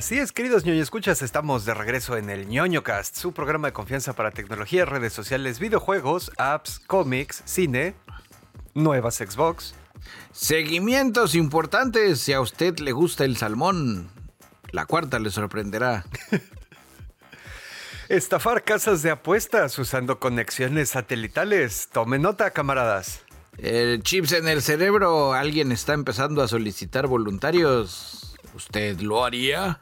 Así es, queridos ñoño escuchas, estamos de regreso en el ñoñocast, su programa de confianza para tecnología, redes sociales, videojuegos, apps, cómics, cine, nuevas Xbox. Seguimientos importantes. Si a usted le gusta el salmón, la cuarta le sorprenderá. Estafar casas de apuestas usando conexiones satelitales. Tome nota, camaradas. El chips en el cerebro. Alguien está empezando a solicitar voluntarios. ¿Usted lo haría?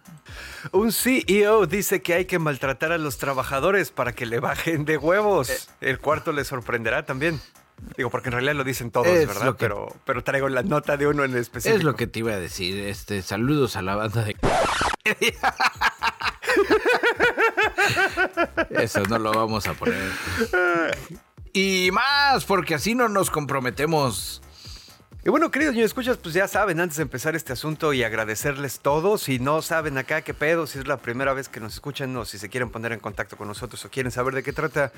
Un CEO dice que hay que maltratar a los trabajadores para que le bajen de huevos. El cuarto le sorprenderá también. Digo, porque en realidad lo dicen todos, Es ¿verdad? que- Pero, pero traigo la nota de uno en específico. Es lo que te iba a decir. Este, saludos a la banda de. Eso no lo vamos a poner. Y más, porque así no nos comprometemos. Y bueno, queridos niños, escuchas, pues ya saben, antes de empezar este asunto y agradecerles todos, si no saben acá qué pedo, si es la primera vez que nos escuchan o si se quieren poner en contacto con nosotros o quieren saber de qué trata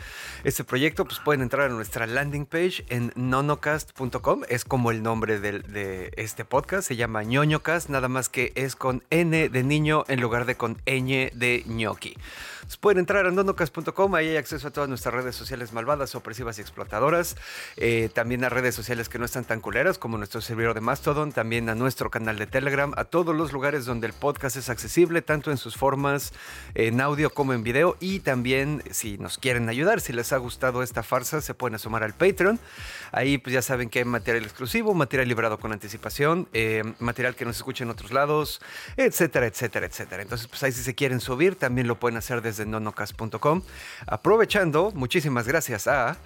este proyecto, pues pueden entrar a nuestra landing page en nonocast.com, es como el nombre de, este podcast, se llama ñoñocast, nada más que es con N de niño en lugar de con ñ de ñoqui. Pues pueden entrar a nonocast.com, ahí hay acceso a todas nuestras redes sociales malvadas, opresivas y explotadoras. Eh, también a redes sociales que no están tan culeras, como nuestro servidor de Mastodon, también a nuestro canal de Telegram, a todos los lugares donde el podcast es accesible, tanto en sus formas en audio como en video. Y también, si nos quieren ayudar, si les ha gustado esta farsa, se pueden asomar al Patreon. Ahí, pues ya saben que hay material exclusivo, material liberado con anticipación, eh, material que no se escucha en otros lados, etcétera, etcétera, etcétera. Entonces, pues ahí si se quieren subir, también lo pueden hacer desde nonocast.com. Aprovechando, muchísimas gracias a...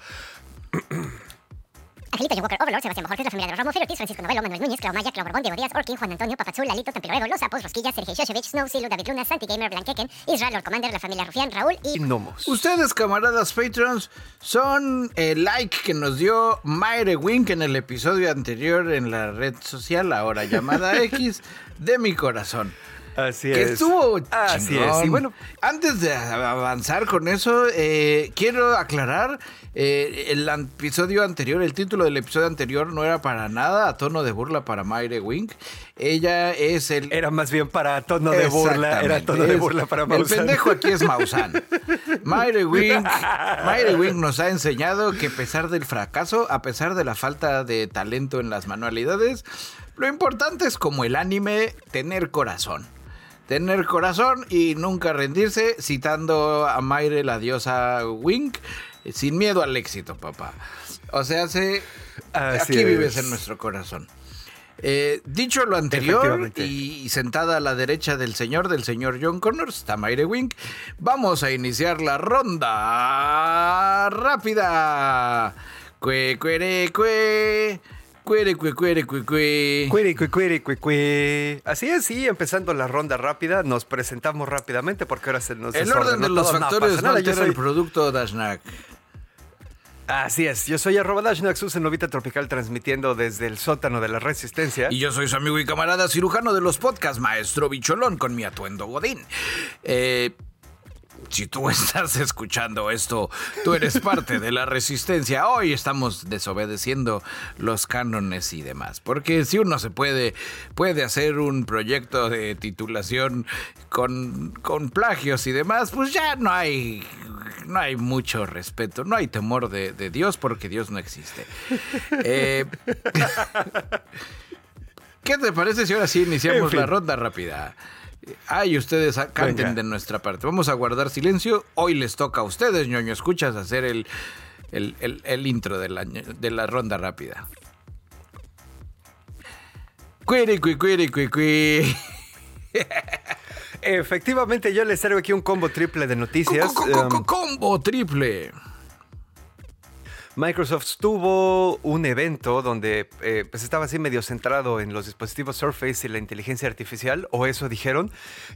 Angelito, John Walker, Overlord, Sebastián Bajorquez, la familia de los Romo, Ferrotis, Francisco Novelo, Manuel Núñez, Clau Maya, Clau Borbón, Diego Díaz, Orkin, Juan Antonio, Papazul, Lalito, Tempirorego, Los Sapos, Rosquilla, Sergei Shoshevich, Snow, Silu, David Luna, Santi Gamer, Blanqueken, Israel, Lord Commander, la familia Rufián, Raúl y... Nomos. Ustedes, camaradas Patrons, son el like que nos dio Mayre Wink en el episodio anterior en la red social, ahora llamada X, de mi corazón. Así que es. estuvo Así chingón. es. Y bueno, Antes de avanzar con eso, eh, quiero aclarar, eh, el episodio anterior, el título del episodio anterior no era para nada a tono de burla para Mayre Wink. Ella es el... era más bien para tono de burla, era tono de burla para El Maussan. pendejo aquí es Mausan. Mayre Wink, Mayre Wink nos ha enseñado que a pesar del fracaso, a pesar de la falta de talento en las manualidades, lo importante es como el anime, tener corazón. Tener corazón y nunca rendirse, citando a Mayre, la diosa Wink, sin miedo al éxito, papá. O sea, se, Así aquí es. vives en nuestro corazón. Eh, dicho lo anterior y sentada a la derecha del señor, del señor John Connors, está Mayre Wink, vamos a iniciar la ronda rápida. Cue, cuere, cue. Cuere, cue, cuere, cue, cue. Así es, sí, empezando la ronda rápida, nos presentamos rápidamente porque ahora se nos El orden de los todo. No factores no yo altera el soy- producto Dashnak. Así es, yo soy arroba Dashnaxus en Novita Tropical transmitiendo desde el sótano de la Resistencia. Y yo soy su amigo y camarada cirujano de los podcasts, Maestro Bicholón, con mi atuendo Godín. Eh, si tú estás escuchando esto, tú eres parte de la resistencia. Hoy estamos desobedeciendo los cánones y demás. Porque si uno se puede, puede hacer un proyecto de titulación con, con plagios y demás, pues ya no hay, no hay mucho respeto, no hay temor de, de Dios porque Dios no existe. Eh, ¿Qué te parece si ahora sí iniciamos En fin. la ronda rápida? Ay, ustedes canten Venga. de nuestra parte. Vamos a guardar silencio. Hoy les toca a ustedes, ñoño, escuchas, hacer el, el, el- el intro de la, de la ronda rápida. Cuiri, cui, cuiri, cui, cui. Efectivamente, yo les traigo aquí un combo triple de noticias. Um, Combo triple. Microsoft tuvo un evento donde eh, pues estaba así medio centrado en los dispositivos Surface y la inteligencia artificial, o eso dijeron,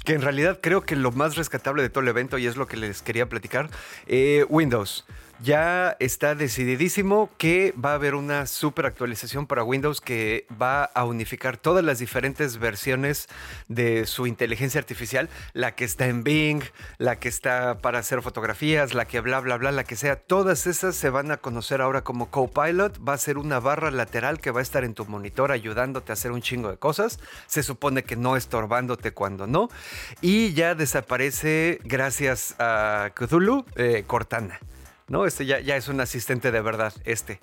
que en realidad creo que lo más rescatable de todo el evento, y es lo que les quería platicar, eh, Windows. Ya está decididísimo que va a haber una super actualización para Windows que va a unificar todas las diferentes versiones de su inteligencia artificial, la que está en Bing, la que está para hacer fotografías, la que bla, bla, bla, la que sea. Todas esas se van a conocer ahora como Copilot. Va a ser una barra lateral que va a estar en tu monitor ayudándote a hacer un chingo de cosas. Se supone que no estorbándote cuando no. Y ya desaparece, gracias a Cthulhu, eh, Cortana. ¿No? Este ya, ya, es un asistente de verdad, este.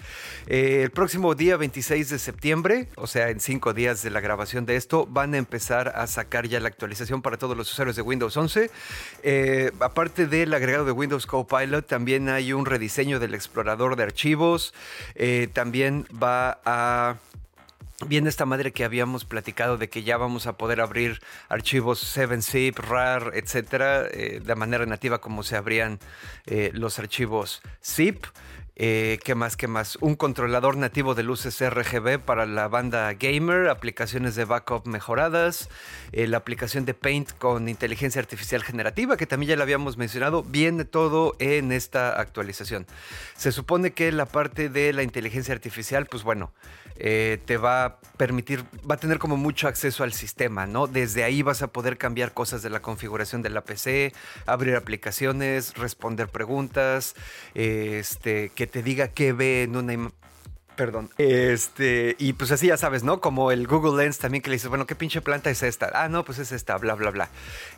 Eh, el próximo día 26 de septiembre, o sea, en cinco días de la grabación de esto, van a empezar a sacar ya la actualización para todos los usuarios de Windows 11. Eh, aparte del agregado de Windows Copilot, también hay un rediseño del explorador de archivos. Eh, también va a Viene esta madre que habíamos platicado de que ya vamos a poder abrir archivos 7-zip, RAR, etcétera, eh, de manera nativa como se abrían eh, los archivos zip. Eh, ¿Qué más? ¿Qué más? Un controlador nativo de luces RGB para la banda gamer, aplicaciones de backup mejoradas, eh, la aplicación de Paint con inteligencia artificial generativa, que también ya la habíamos mencionado, viene todo en esta actualización. Se supone que la parte de la inteligencia artificial, pues bueno, eh, te va a permitir, va a tener como mucho acceso al sistema, ¿no? Desde ahí vas a poder cambiar cosas de la configuración de la PC, abrir aplicaciones, responder preguntas, este, que te diga qué ve en una Perdón. Este, y pues así ya sabes, ¿no? Como el Google Lens también que le dices, bueno, ¿qué pinche planta es esta? Ah, no, pues es esta, bla, bla, bla.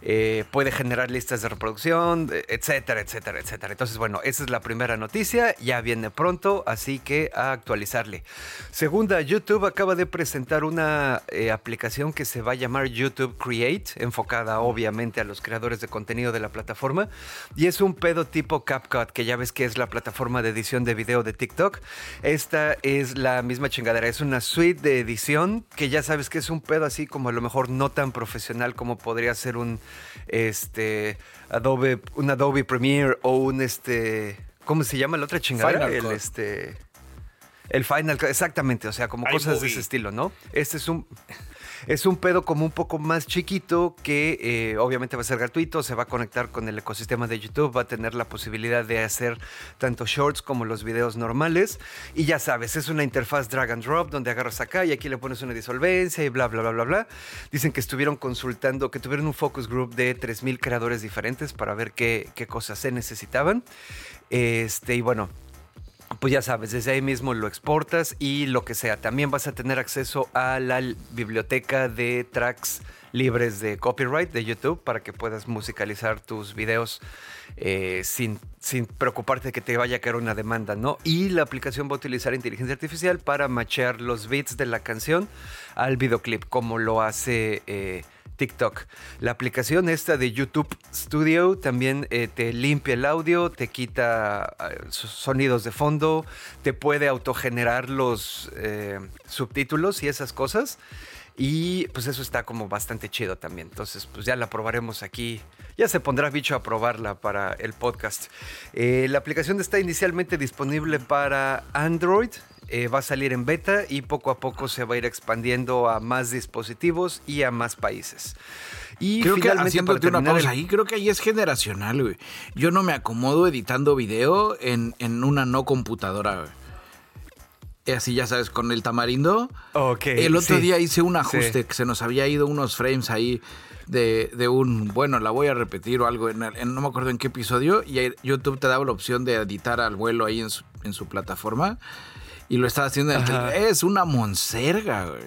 Eh, puede generar listas de reproducción, etcétera, etcétera, etcétera. Entonces, bueno, esa es la primera noticia, ya viene pronto, así que a actualizarle. Segunda, YouTube acaba de presentar una eh, aplicación que se va a llamar YouTube Create, enfocada obviamente a los creadores de contenido de la plataforma. Y es un pedo tipo CapCut, que ya ves que es la plataforma de edición de video de TikTok. Esta es la misma chingadera. Es una suite de edición que ya sabes que es un pedo así como a lo mejor no tan profesional como podría ser un este Adobe, un Adobe Premiere o un este. ¿Cómo se llama la otra chingadera? el este. El Final exactamente, o sea, como cosas de ese estilo, ¿no? Este es un. Es un pedo como un poco más chiquito que eh, obviamente va a ser gratuito, se va a conectar con el ecosistema de YouTube, va a tener la posibilidad de hacer tanto shorts como los videos normales. Y ya sabes, es una interfaz drag and drop donde agarras acá y aquí le pones una disolvencia y bla, bla, bla, bla, bla. Dicen que estuvieron consultando, que tuvieron un focus group de 3.000 creadores diferentes para ver qué, qué cosas se necesitaban. Este, y bueno, pues ya sabes, desde ahí mismo lo exportas y lo que sea. También vas a tener acceso a la biblioteca de tracks libres de copyright de YouTube para que puedas musicalizar tus videos eh, sin, sin preocuparte de que te vaya a caer una demanda, ¿no? Y la aplicación va a utilizar inteligencia artificial para machear los beats de la canción al videoclip, como lo hace... Eh, TikTok. La aplicación esta de YouTube Studio también eh, te limpia el audio, te quita eh, sonidos de fondo, te puede autogenerar los eh, subtítulos y esas cosas. Y pues eso está como bastante chido también. Entonces, pues ya la probaremos aquí. Ya se pondrá bicho a probarla para el podcast. la aplicación está inicialmente disponible para Android eh, va a salir en beta y poco a poco se va a ir expandiendo a más dispositivos y a más países. Y creo que haciéndote una pausa ahí, creo que ahí es generacional, güey. Yo no me acomodo editando video en, una no computadora, güey. Así ya sabes, con el tamarindo. el otro día hice un ajuste que se nos había ido unos frames ahí de, un, bueno, la voy a repetir o algo, en, no me acuerdo en qué episodio, y YouTube te daba la opción de editar al vuelo ahí en su, en su plataforma y lo estaba haciendo en el Es una monserga, güey.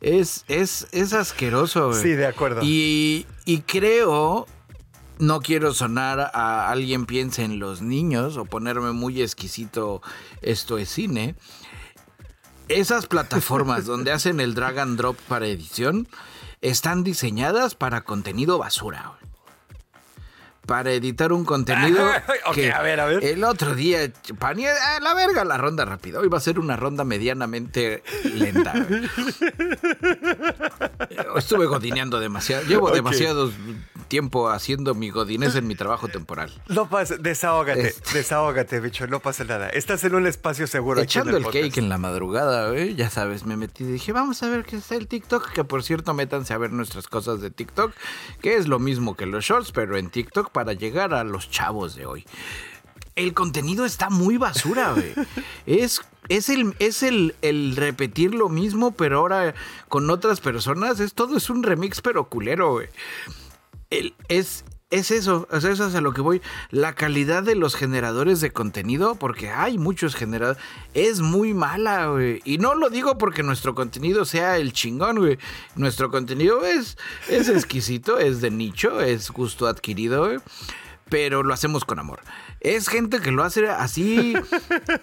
Es, es, es asqueroso, güey. Sí, de acuerdo. Y, y creo, no quiero sonar a alguien piense en los niños o ponerme muy exquisito, esto es cine. Esas plataformas donde hacen el drag and drop para edición están diseñadas para contenido basura. Para editar un contenido que a ver, a ver. el otro día a la verga la ronda rápida. Hoy va a ser una ronda medianamente lenta. Estuve godineando demasiado. Llevo demasiado tiempo haciendo mi godinés en mi trabajo temporal. No pasa, desahógate, este. desahógate, bicho, no pasa nada. Estás en un espacio seguro. Echando el, cake en la madrugada, ya sabes, me metí y dije, vamos a ver qué es el TikTok, que por cierto, métanse a ver nuestras cosas de TikTok, que es lo mismo que los shorts, pero en TikTok para llegar a los chavos de hoy. el contenido está muy basura, güey. es es el, es el, el, repetir lo mismo, pero ahora con otras personas. Es todo es un remix, pero culero, güey. El, es, es eso, eso es a lo que voy. La calidad de los generadores de contenido, porque hay muchos generadores, es muy mala, güey. Y no lo digo porque nuestro contenido sea el chingón, güey. Nuestro contenido es, es exquisito, es de nicho, es gusto adquirido, güey. Pero lo hacemos con amor. Es gente que lo hace así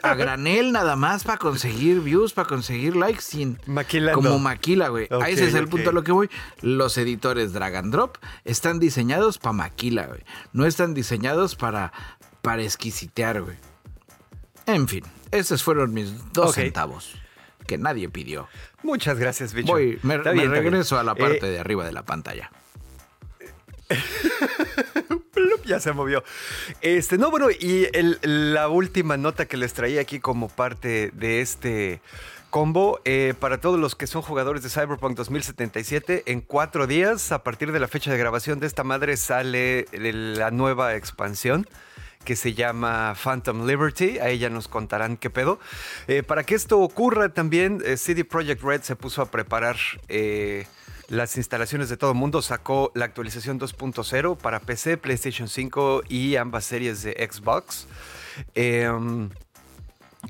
a granel nada más para conseguir views, para conseguir likes sin Maquilando. como maquila, güey. Ok, Ese es el punto a lo que voy. Los editores drag and drop están diseñados para maquila, güey. No están diseñados para para exquisitear, güey. En fin, esos fueron mis dos centavos que nadie pidió. Muchas gracias, bicho. Voy, me, bien. regreso a la parte Eh, de arriba de la pantalla. Ya se movió. Este, no, bueno, y la última nota que les traía aquí como parte de este combo, eh, para todos los que son jugadores de Cyberpunk 2077, en cuatro días, a partir de la fecha de grabación de esta madre, sale la nueva expansión que se llama Phantom Liberty. Ahí ya nos contarán qué pedo. Eh, para que esto ocurra también, eh, CD Projekt Red se puso a preparar eh, las instalaciones de todo el mundo. Sacó la actualización 2.0 para PC, PlayStation 5 y ambas series de Xbox. Em,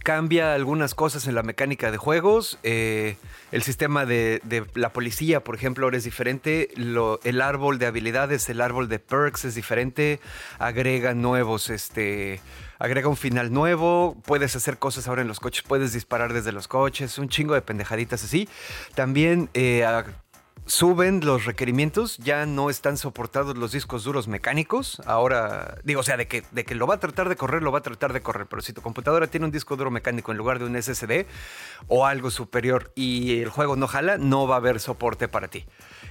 cambia algunas cosas en la mecánica de juegos. eh, el sistema de, la policía, por ejemplo, ahora es diferente. El árbol de habilidades, el árbol de perks es diferente. Agrega nuevos, este. Agrega un final nuevo. Puedes hacer cosas ahora en los coches. Puedes disparar desde los coches. Un chingo de pendejaditas así. También eh, suben los requerimientos, ya no están soportados los discos duros mecánicos. Ahora, digo, o sea, de que, de que lo va a tratar de correr, lo va a tratar de correr. Pero si tu computadora tiene un disco duro mecánico en lugar de un SSD o algo superior y el juego no jala, no va a haber soporte para ti.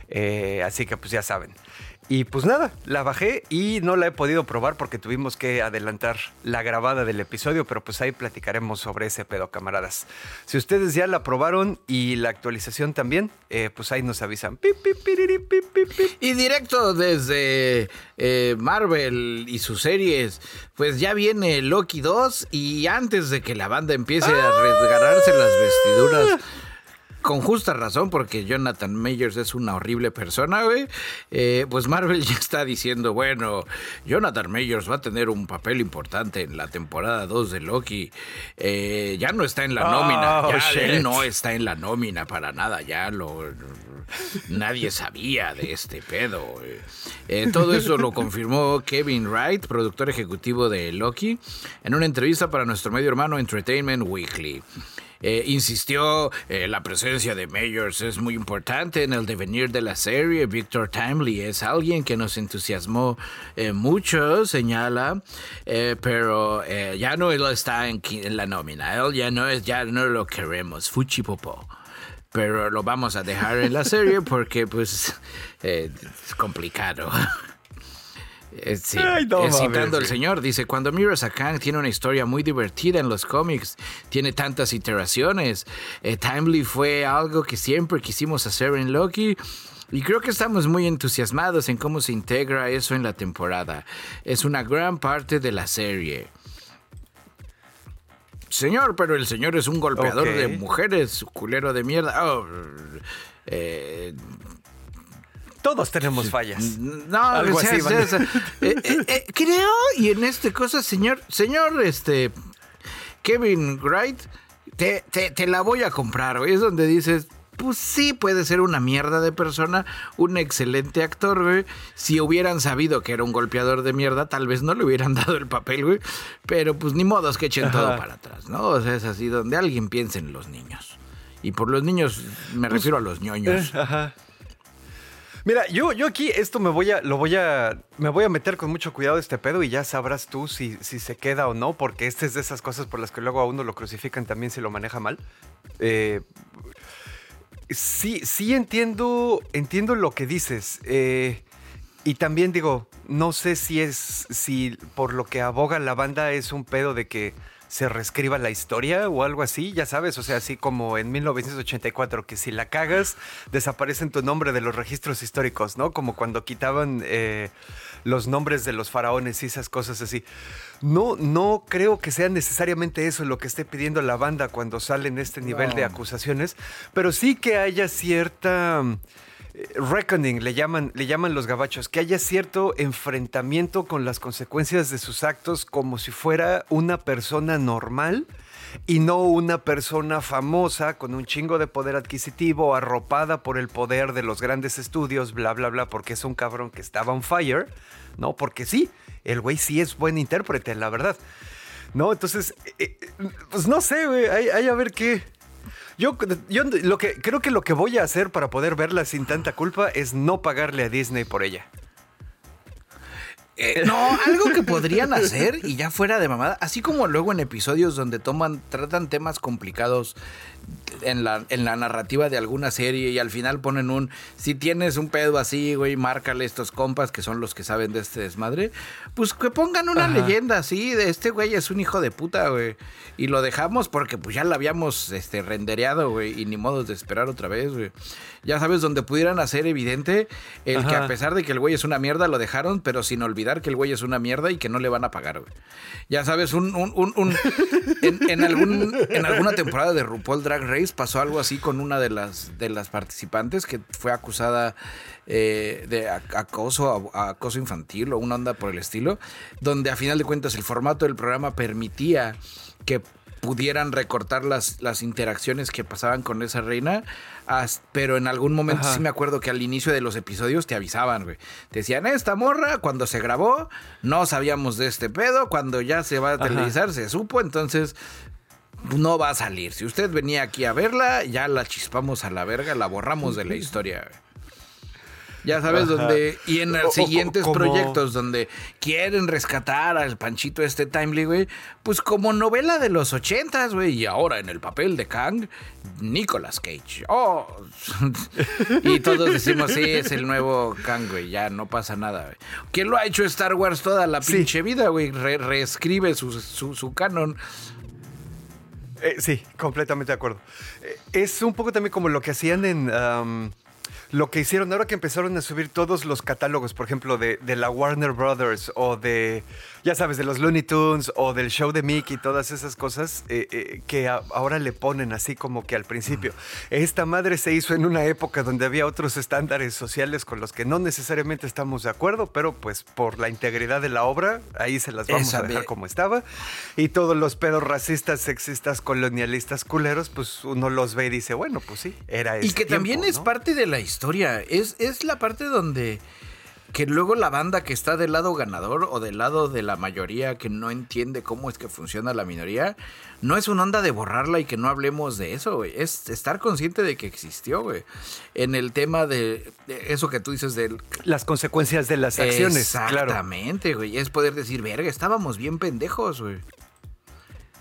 Eh, así que pues ya saben. Y pues nada, la bajé y no la he podido probar porque tuvimos que adelantar la grabada del episodio, pero pues ahí platicaremos sobre ese pedo, camaradas. Si ustedes ya la probaron y la actualización también, eh, pues ahí nos avisan. Pip, pip, piriri, pip. Y directo desde eh, Marvel y sus series, pues ya viene Loki 2 y antes de que la banda empiece a resgararse las vestiduras. Con justa razón, porque Jonathan Majors es una horrible persona, güey. eh, pues Marvel ya está diciendo, bueno, Jonathan Majors va a tener un papel importante en la temporada 2 de Loki. Eh, ya no está en la Oh, nómina, ya él no está en la nómina para nada, ya lo... Nadie sabía de este pedo. Eh, todo eso lo confirmó Kevin Wright, productor ejecutivo de Loki, en una entrevista para nuestro medio hermano Entertainment Weekly. Eh, insistió, eh, la presencia de Mayors es muy importante en el devenir de la serie. Victor Timely es alguien que nos entusiasmó eh, mucho, señala, pero ya no está en, la nómina. Él ya no ya no lo queremos. Fuchi popó pero lo vamos a dejar en la serie porque pues es complicado. Eh, sí. Ay, no Eh, citando al señor, dice, cuando miras a Kang tiene una historia muy divertida en los cómics, tiene tantas iteraciones, Eh, Timely fue algo que siempre quisimos hacer en Loki. Y creo que estamos muy entusiasmados en cómo se integra eso en la temporada. Es una gran parte de la serie. Señor, pero el señor es un golpeador de mujeres, culero de mierda. Oh, eh, Todos tenemos fallas. no, Algo o sea, así, o sea, van. o sea, eh, eh, eh, creo, y en este cosa, señor, señor, este, Kevin Wright, te, te, te la voy a comprar, güey. Es donde dices, pues sí, puede ser una mierda de persona, un excelente actor, güey. Si hubieran sabido que era un golpeador de mierda, tal vez no le hubieran dado el papel, güey. Pero pues ni modos que echen todo para atrás, ¿no? O sea, es así donde alguien piense en los niños. Y por los niños me refiero a los ñoños. Eh, Ajá. Mira, yo, yo aquí esto me voy a, lo voy a, me voy a meter con mucho cuidado este pedo y ya sabrás tú si, si se queda o no, porque este es de esas cosas por las que luego a uno lo crucifican también si lo maneja mal. Eh, sí, sí entiendo, entiendo lo que dices. eh, y también digo, no sé si es, si por lo que aboga la banda es un pedo de que se reescriba la historia o algo así, ya sabes, o sea, así como en 1984, que si la cagas, desaparece en tu nombre de los registros históricos, ¿no? Como cuando quitaban eh, los nombres de los faraones y esas cosas así. No, no creo que sea necesariamente eso lo que esté pidiendo la banda cuando sale en este nivel de acusaciones, pero sí que haya cierta reckoning, le llaman, le llaman los gabachos, que haya cierto enfrentamiento con las consecuencias de sus actos como si fuera una persona normal y no una persona famosa con un chingo de poder adquisitivo, arropada por el poder de los grandes estudios, bla, bla, bla, porque es un cabrón que estaba on fire, ¿no? Porque sí, el güey sí es buen intérprete, la verdad. ¿No? Entonces, eh, eh, pues no sé, güey, hay a ver qué, yo, yo lo que, creo que lo que voy a hacer para poder verla sin tanta culpa es no pagarle a Disney por ella. Eh, no, algo que podrían hacer y ya fuera de mamada, así como luego en episodios donde toman, tratan temas complicados en la, en la narrativa de alguna serie y al final ponen un, si tienes un pedo así, güey, márcale estos compas que son los que saben de este desmadre, pues que pongan una leyenda así de este güey es un hijo de puta, güey. Y lo dejamos porque pues ya lo habíamos este, rendereado, güey, y ni modo de esperar otra vez, güey. Ya sabes, donde pudieran hacer evidente el que a pesar de que el güey es una mierda, lo dejaron, pero sin olvidar que el güey es una mierda y que no le van a pagar, güey. Ya sabes, un, un, un, un en, algún, en alguna temporada de RuPaul Drag Race pasó algo así con una de las, de las participantes que fue acusada eh, de acoso, acoso infantil o una onda por el estilo, donde a final de cuentas el formato del programa permitía que pudieran recortar las, las interacciones que pasaban con esa reina, pero en algún momento sí me acuerdo que al inicio de los episodios te avisaban, güey. Te decían, esta morra, cuando se grabó, no sabíamos de este pedo, cuando ya se va a televisar, se supo, entonces no va a salir. Si usted venía aquí a verla, ya la chispamos a la verga, la borramos de la historia. Ya sabes, dónde Y en los siguientes proyectos donde quieren rescatar al Panchito este Timely, güey. Pues como novela de los ochentas, güey. Y ahora en el papel de Kang, Nicolas Cage. Oh. y todos decimos, sí, es el nuevo Kang, güey. Ya no pasa nada, güey. ¿Quién lo ha hecho Star Wars toda la pinche vida, güey? reescribe su, su canon. Eh, sí, completamente de acuerdo. Eh, es un poco también como lo que hacían en... lo que hicieron ahora que empezaron a subir todos los catálogos, por ejemplo, de, de la Warner Brothers o de ya sabes, de los Looney Tunes o del show de Mickey, todas esas cosas eh, eh, que ahora le ponen así como que al principio. Esta madre se hizo en una época donde había otros estándares sociales con los que no necesariamente estamos de acuerdo, pero pues por la integridad de la obra, ahí se las vamos a dejar como estaba. Y todos los pedos racistas, sexistas, colonialistas, culeros, pues uno los ve y dice, bueno, pues sí, era eso. Y que también es parte de la historia, es, es la parte donde que luego la banda que está del lado ganador o del lado de la mayoría que no entiende cómo es que funciona la minoría, no es una onda de borrarla y que no hablemos de eso, güey. Es estar consciente de que existió, güey. En el tema de, eso que tú dices de... Las consecuencias de las acciones. Exactamente, güey. Es poder decir, verga, estábamos bien pendejos, güey.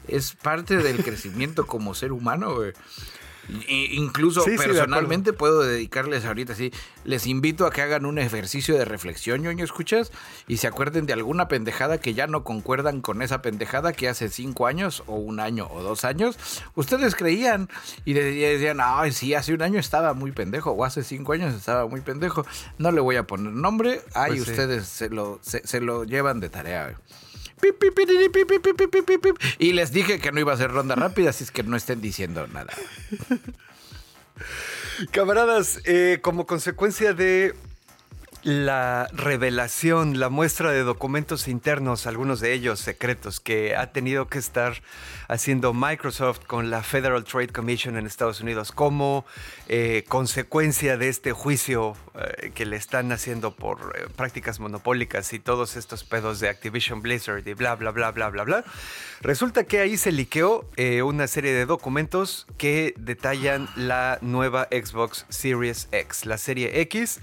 Es parte del crecimiento como ser humano, güey. Incluso personalmente puedo dedicarles ahorita así. Les invito a que hagan un ejercicio de reflexión, ñoño, escuchas, y se acuerden de alguna pendejada que ya no concuerdan con esa pendejada que hace cinco años, o un año, o dos años, ustedes creían y decían, ay, sí, hace un año estaba muy pendejo, o hace cinco años estaba muy pendejo. No le voy a poner nombre, ahí pues ustedes se, lo, se, lo llevan de tarea. Y les dije que no iba a ser ronda rápida, así es que no estén diciendo nada. Camaradas, eh, como consecuencia de la revelación, la muestra de documentos internos, algunos de ellos secretos, que ha tenido que estar haciendo Microsoft con la Federal Trade Commission en Estados Unidos como eh, consecuencia de este juicio eh, que le están haciendo por eh, prácticas monopólicas y todos estos pedos de Activision Blizzard y bla, bla, bla, bla, bla, bla. Resulta que ahí se liqueó una serie de documentos que detallan la nueva Xbox Series X, la serie X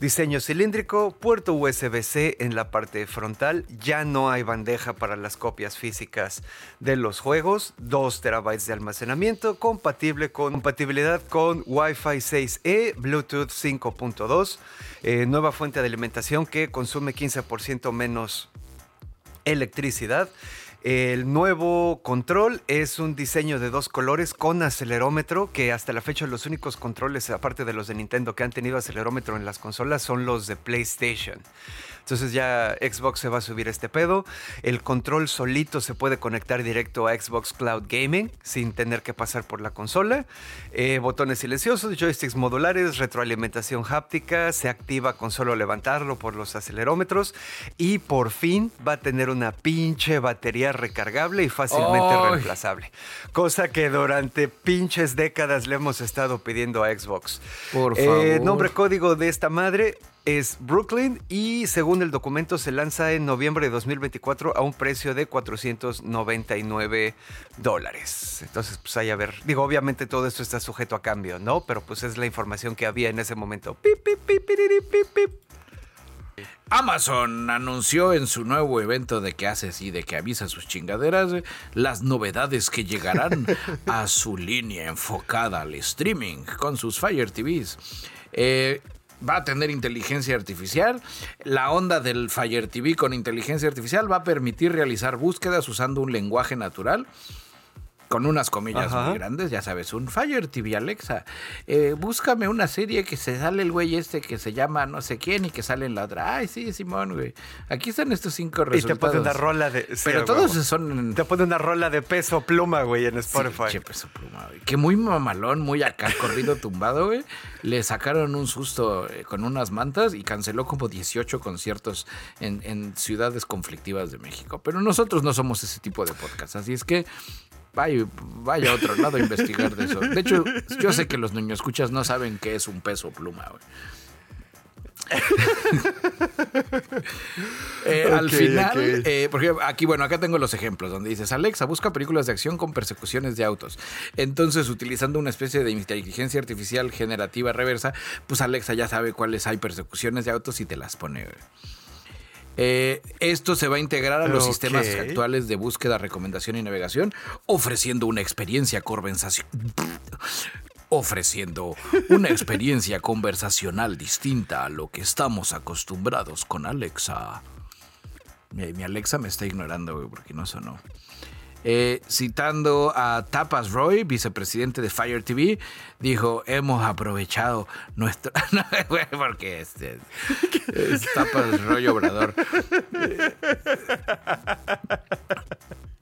Diseño cilíndrico, puerto USB-C en la parte frontal, ya no hay bandeja para las copias físicas de los juegos, 2 terabytes de almacenamiento, compatible con compatibilidad con Wi-Fi 6E, Bluetooth 5.2, eh, nueva fuente de alimentación que consume 15% menos electricidad El nuevo control es un diseño de dos colores con acelerómetro, que hasta la fecha los únicos controles, aparte de los de Nintendo, que han tenido acelerómetro en las consolas son los de PlayStation. Entonces ya Xbox se va a subir este pedo. El control solito se puede conectar directo a Xbox Cloud Gaming sin tener que pasar por la consola. Eh, botones silenciosos, joysticks modulares, retroalimentación háptica, se activa con solo levantarlo por los acelerómetros y por fin va a tener una pinche batería recargable y fácilmente ¡Ay! reemplazable. Cosa que durante pinches décadas le hemos estado pidiendo a Xbox. Por Eh, favor. nombre código de esta madre es Brooklyn y según el documento se lanza en noviembre de 2024 a un precio de 499 dólares. Entonces, pues ahí a ver. Digo, obviamente todo esto está sujeto a cambio, ¿no? Pero pues es la información que había en ese momento. Pip, pip, pip, piriri, pip, pip. Amazon anunció en su nuevo evento de que haces y de que avisa sus chingaderas eh, las novedades que llegarán a su línea enfocada al streaming con sus Fire TVs. Eh, va a tener inteligencia artificial. La onda del Fire TV con inteligencia artificial va a permitir realizar búsquedas usando un lenguaje natural. Con unas comillas Ajá. muy grandes, ya sabes, un Fire TV Alexa. eh, búscame una serie que se sale el güey este que se llama no sé quién y que sale en la otra. Ay, sí, Simón, güey. Aquí están estos cinco Y te resultados. pone una rola de. sí, Pero todos son Te pone una rola de peso pluma, güey, en Spotify. Sí, che, peso pluma, güey. Que muy mamalón, muy acá corrido tumbado, güey. Le sacaron un susto eh, con unas mantas y canceló como 18 conciertos en, en ciudades conflictivas de México. Pero nosotros no somos ese tipo de podcast, así es que vaya, vaya a otro lado a investigar de eso. De hecho, yo sé que los niños escuchas no saben qué es un peso pluma, güey. Eh, al final, eh, por ejemplo, aquí, bueno, acá tengo los ejemplos donde dices, Alexa, busca películas de acción con persecuciones de autos. Entonces, utilizando una especie de inteligencia artificial generativa reversa, pues Alexa ya sabe cuáles hay persecuciones de autos y te las pone. güey. Eh, esto se va a integrar a los sistemas actuales de búsqueda, recomendación y navegación, ofreciendo una experiencia conversación. Ofreciendo una experiencia conversacional distinta a lo que estamos acostumbrados con Alexa. Mi, mi Alexa me está ignorando, porque no sonó. Eh, citando a Tapas Roy, vicepresidente de Fire TV, dijo, hemos aprovechado nuestro... Porque este, es Tapas Roy Obrador.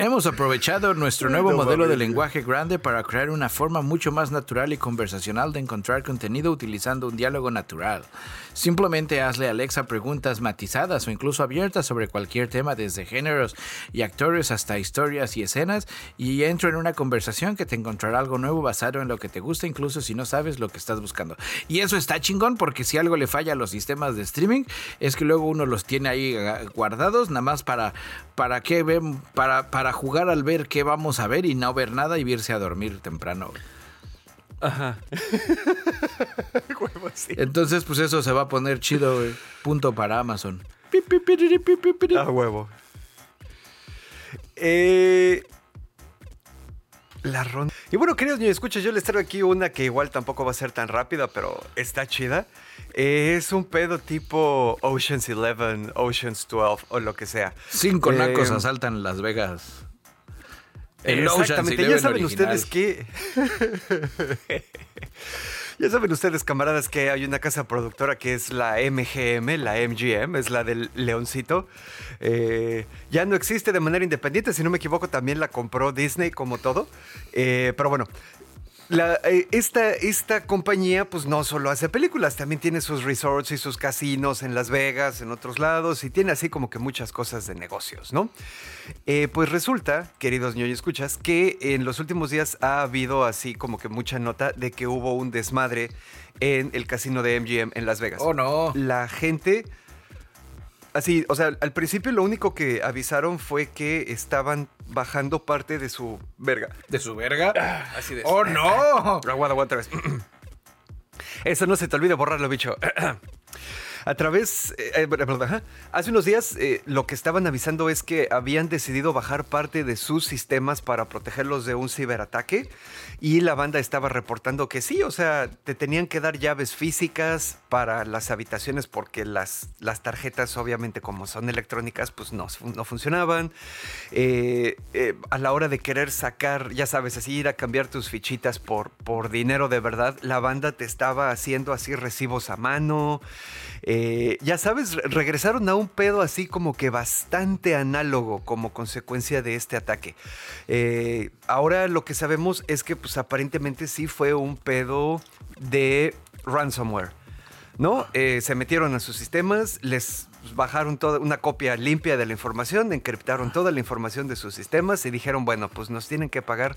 Hemos aprovechado nuestro nuevo No modelo de lenguaje grande para crear una forma mucho más natural y conversacional de encontrar contenido utilizando un diálogo natural. Simplemente hazle a Alexa preguntas matizadas o incluso abiertas sobre cualquier tema desde géneros y actores hasta historias y escenas y entro en una conversación que te encontrará algo nuevo basado en lo que te gusta incluso si no sabes lo que estás buscando. Y eso está chingón porque si algo le falla a los sistemas de streaming es que luego uno los tiene ahí ah, guardados nada más para para qué ven para para jugar al ver qué vamos a ver y no ver nada y irse a dormir temprano. Ajá. Entonces, pues eso se va a poner chido, güey. Punto para Amazon. A huevo. Eh, la ronda. Y bueno, queridos niños, escucha, yo les traigo aquí una que igual tampoco va a ser tan rápida, pero está chida. Es un pedo tipo Ocean's 11, Ocean's 12 o lo que sea. Cinco Eh, nacos asaltan Las Vegas. El Ocean's Exactamente, ya Eleven saben original. ustedes que... ya saben ustedes, camaradas, que hay una casa productora que es la MGM, la MGM, es la del Leoncito. Eh, ya no existe de manera independiente, si no me equivoco, también la compró Disney como todo. Eh, pero bueno, la- eh, esta, esta compañía pues no solo hace películas, también tiene sus resorts y sus casinos en Las Vegas, en otros lados, y tiene así como que muchas cosas de negocios, ¿no? Eh, pues resulta, queridos ñoño escuchas, que en los últimos días ha habido así como que mucha nota de que hubo un desmadre en el casino de MGM en Las Vegas. Oh, no. La gente... Así, o sea, al principio lo único que avisaron fue que estaban bajando parte de su verga. ¿De su verga? Así de. ¡Oh, no! Aguanta, aguanta otra vez. Eso no se te olvide borrarlo, bicho. A través, eh, eh, perdón, hace unos días eh, lo que estaban avisando es que habían decidido bajar parte de sus sistemas para protegerlos de un ciberataque y la banda estaba reportando que sí, o sea, te tenían que dar llaves físicas para las habitaciones porque las, las tarjetas obviamente como son electrónicas pues no, no funcionaban. Eh, a la hora de querer sacar, ya sabes, así ir a cambiar tus fichitas por, por dinero de verdad, la banda te estaba haciendo así recibos a mano. Ya sabes, regresaron a un pedo así como que bastante análogo como consecuencia de este ataque. Eh, ahora lo que sabemos es que pues aparentemente sí fue un pedo de ransomware. ¿No? Eh, se metieron a sus sistemas, les bajaron toda una copia limpia de la información, encriptaron toda la información de sus sistemas y dijeron, bueno, pues nos tienen que pagar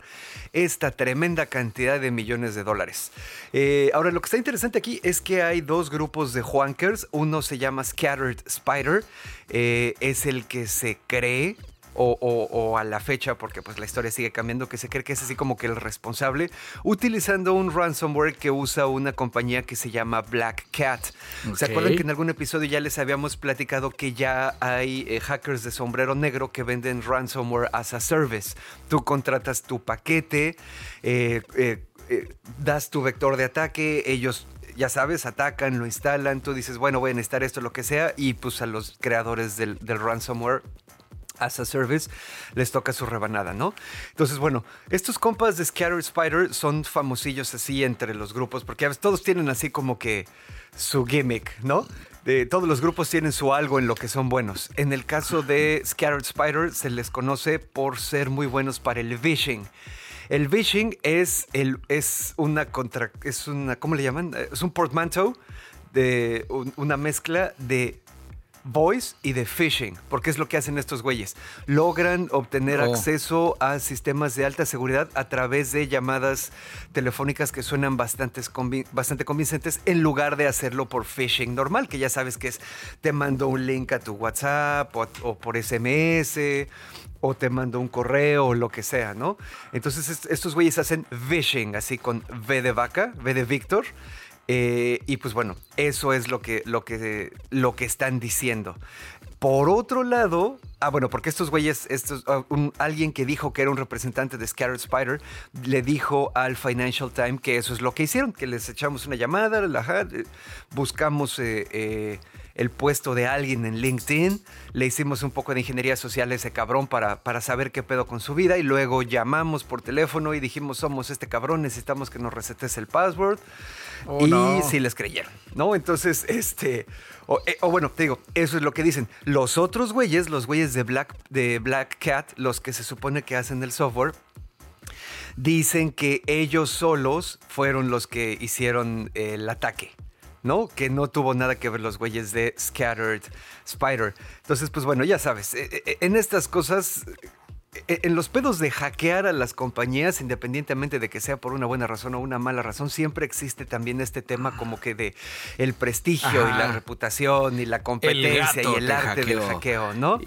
esta tremenda cantidad de millones de dólares. Eh, ahora, lo que está interesante aquí es que hay dos grupos de Juankers. Uno se llama Scattered Spider, eh, es el que se cree o, o- o a la fecha, porque pues la historia sigue cambiando, que se cree que es así como que el responsable, utilizando un ransomware que usa una compañía que se llama Black Cat. ¿Se acuerdan que en algún episodio ya les habíamos platicado que ya hay eh, hackers de sombrero negro que venden ransomware as a service? Tú contratas tu paquete, eh, eh, eh, das tu vector de ataque, ellos ya sabes, atacan, lo instalan, tú dices, bueno, voy a necesitar esto, lo que sea, y pues a los creadores del, del ransomware as a service les toca su rebanada, ¿no? Entonces, bueno, estos compas de Scatter Spider son famosillos así entre los grupos, porque a veces todos tienen así como que su gimmick, ¿no? De, todos los grupos tienen su algo en lo que son buenos. En el caso de Scattered Spider se les conoce por ser muy buenos para el phishing. El phishing es, es una contra, es una, ¿cómo le llaman? Es un portmanteau de un- una mezcla de voice y de phishing, porque es lo que hacen estos güeyes. Logran obtener Oh. acceso a sistemas de alta seguridad a través de llamadas telefónicas que suenan bastante, bastante convincentes en lugar de hacerlo por phishing normal, que ya sabes que es te mando un link a tu WhatsApp o, o por SMS o te mando un correo o lo que sea, ¿no? Entonces est- estos güeyes hacen phishing, así con V de vaca, V de Víctor. Eh, y pues bueno, eso es lo que, lo que, lo que están diciendo. Por otro lado, ah, bueno, porque estos güeyes, ah, alguien que dijo que era un representante de Scattered Spider, le dijo al Financial Times que eso es lo que hicieron, que les echamos una llamada, la- eh, buscamos eh, el puesto de alguien en LinkedIn, le hicimos un poco de ingeniería social a ese cabrón para, para saber qué pedo con su vida y luego llamamos por teléfono y dijimos, somos este cabrón, necesitamos que nos resetes el password. Oh, y no. sí les creyeron, ¿no? Entonces, este, o, eh, o bueno, te digo, eso es lo que dicen. Los otros güeyes, los güeyes de Black, de Black Cat, los que se supone que hacen el software, dicen que ellos solos fueron los que hicieron el ataque. ¿No? Que no tuvo nada que ver los güeyes de Scattered Spider. Entonces, pues bueno, ya sabes, eh, eh, en estas cosas, eh, en los pedos de hackear a las compañías, independientemente de que sea por una buena razón o una mala razón, siempre existe también este tema como que de el prestigio y la reputación y la competencia y el te arte del hackeo, ¿no?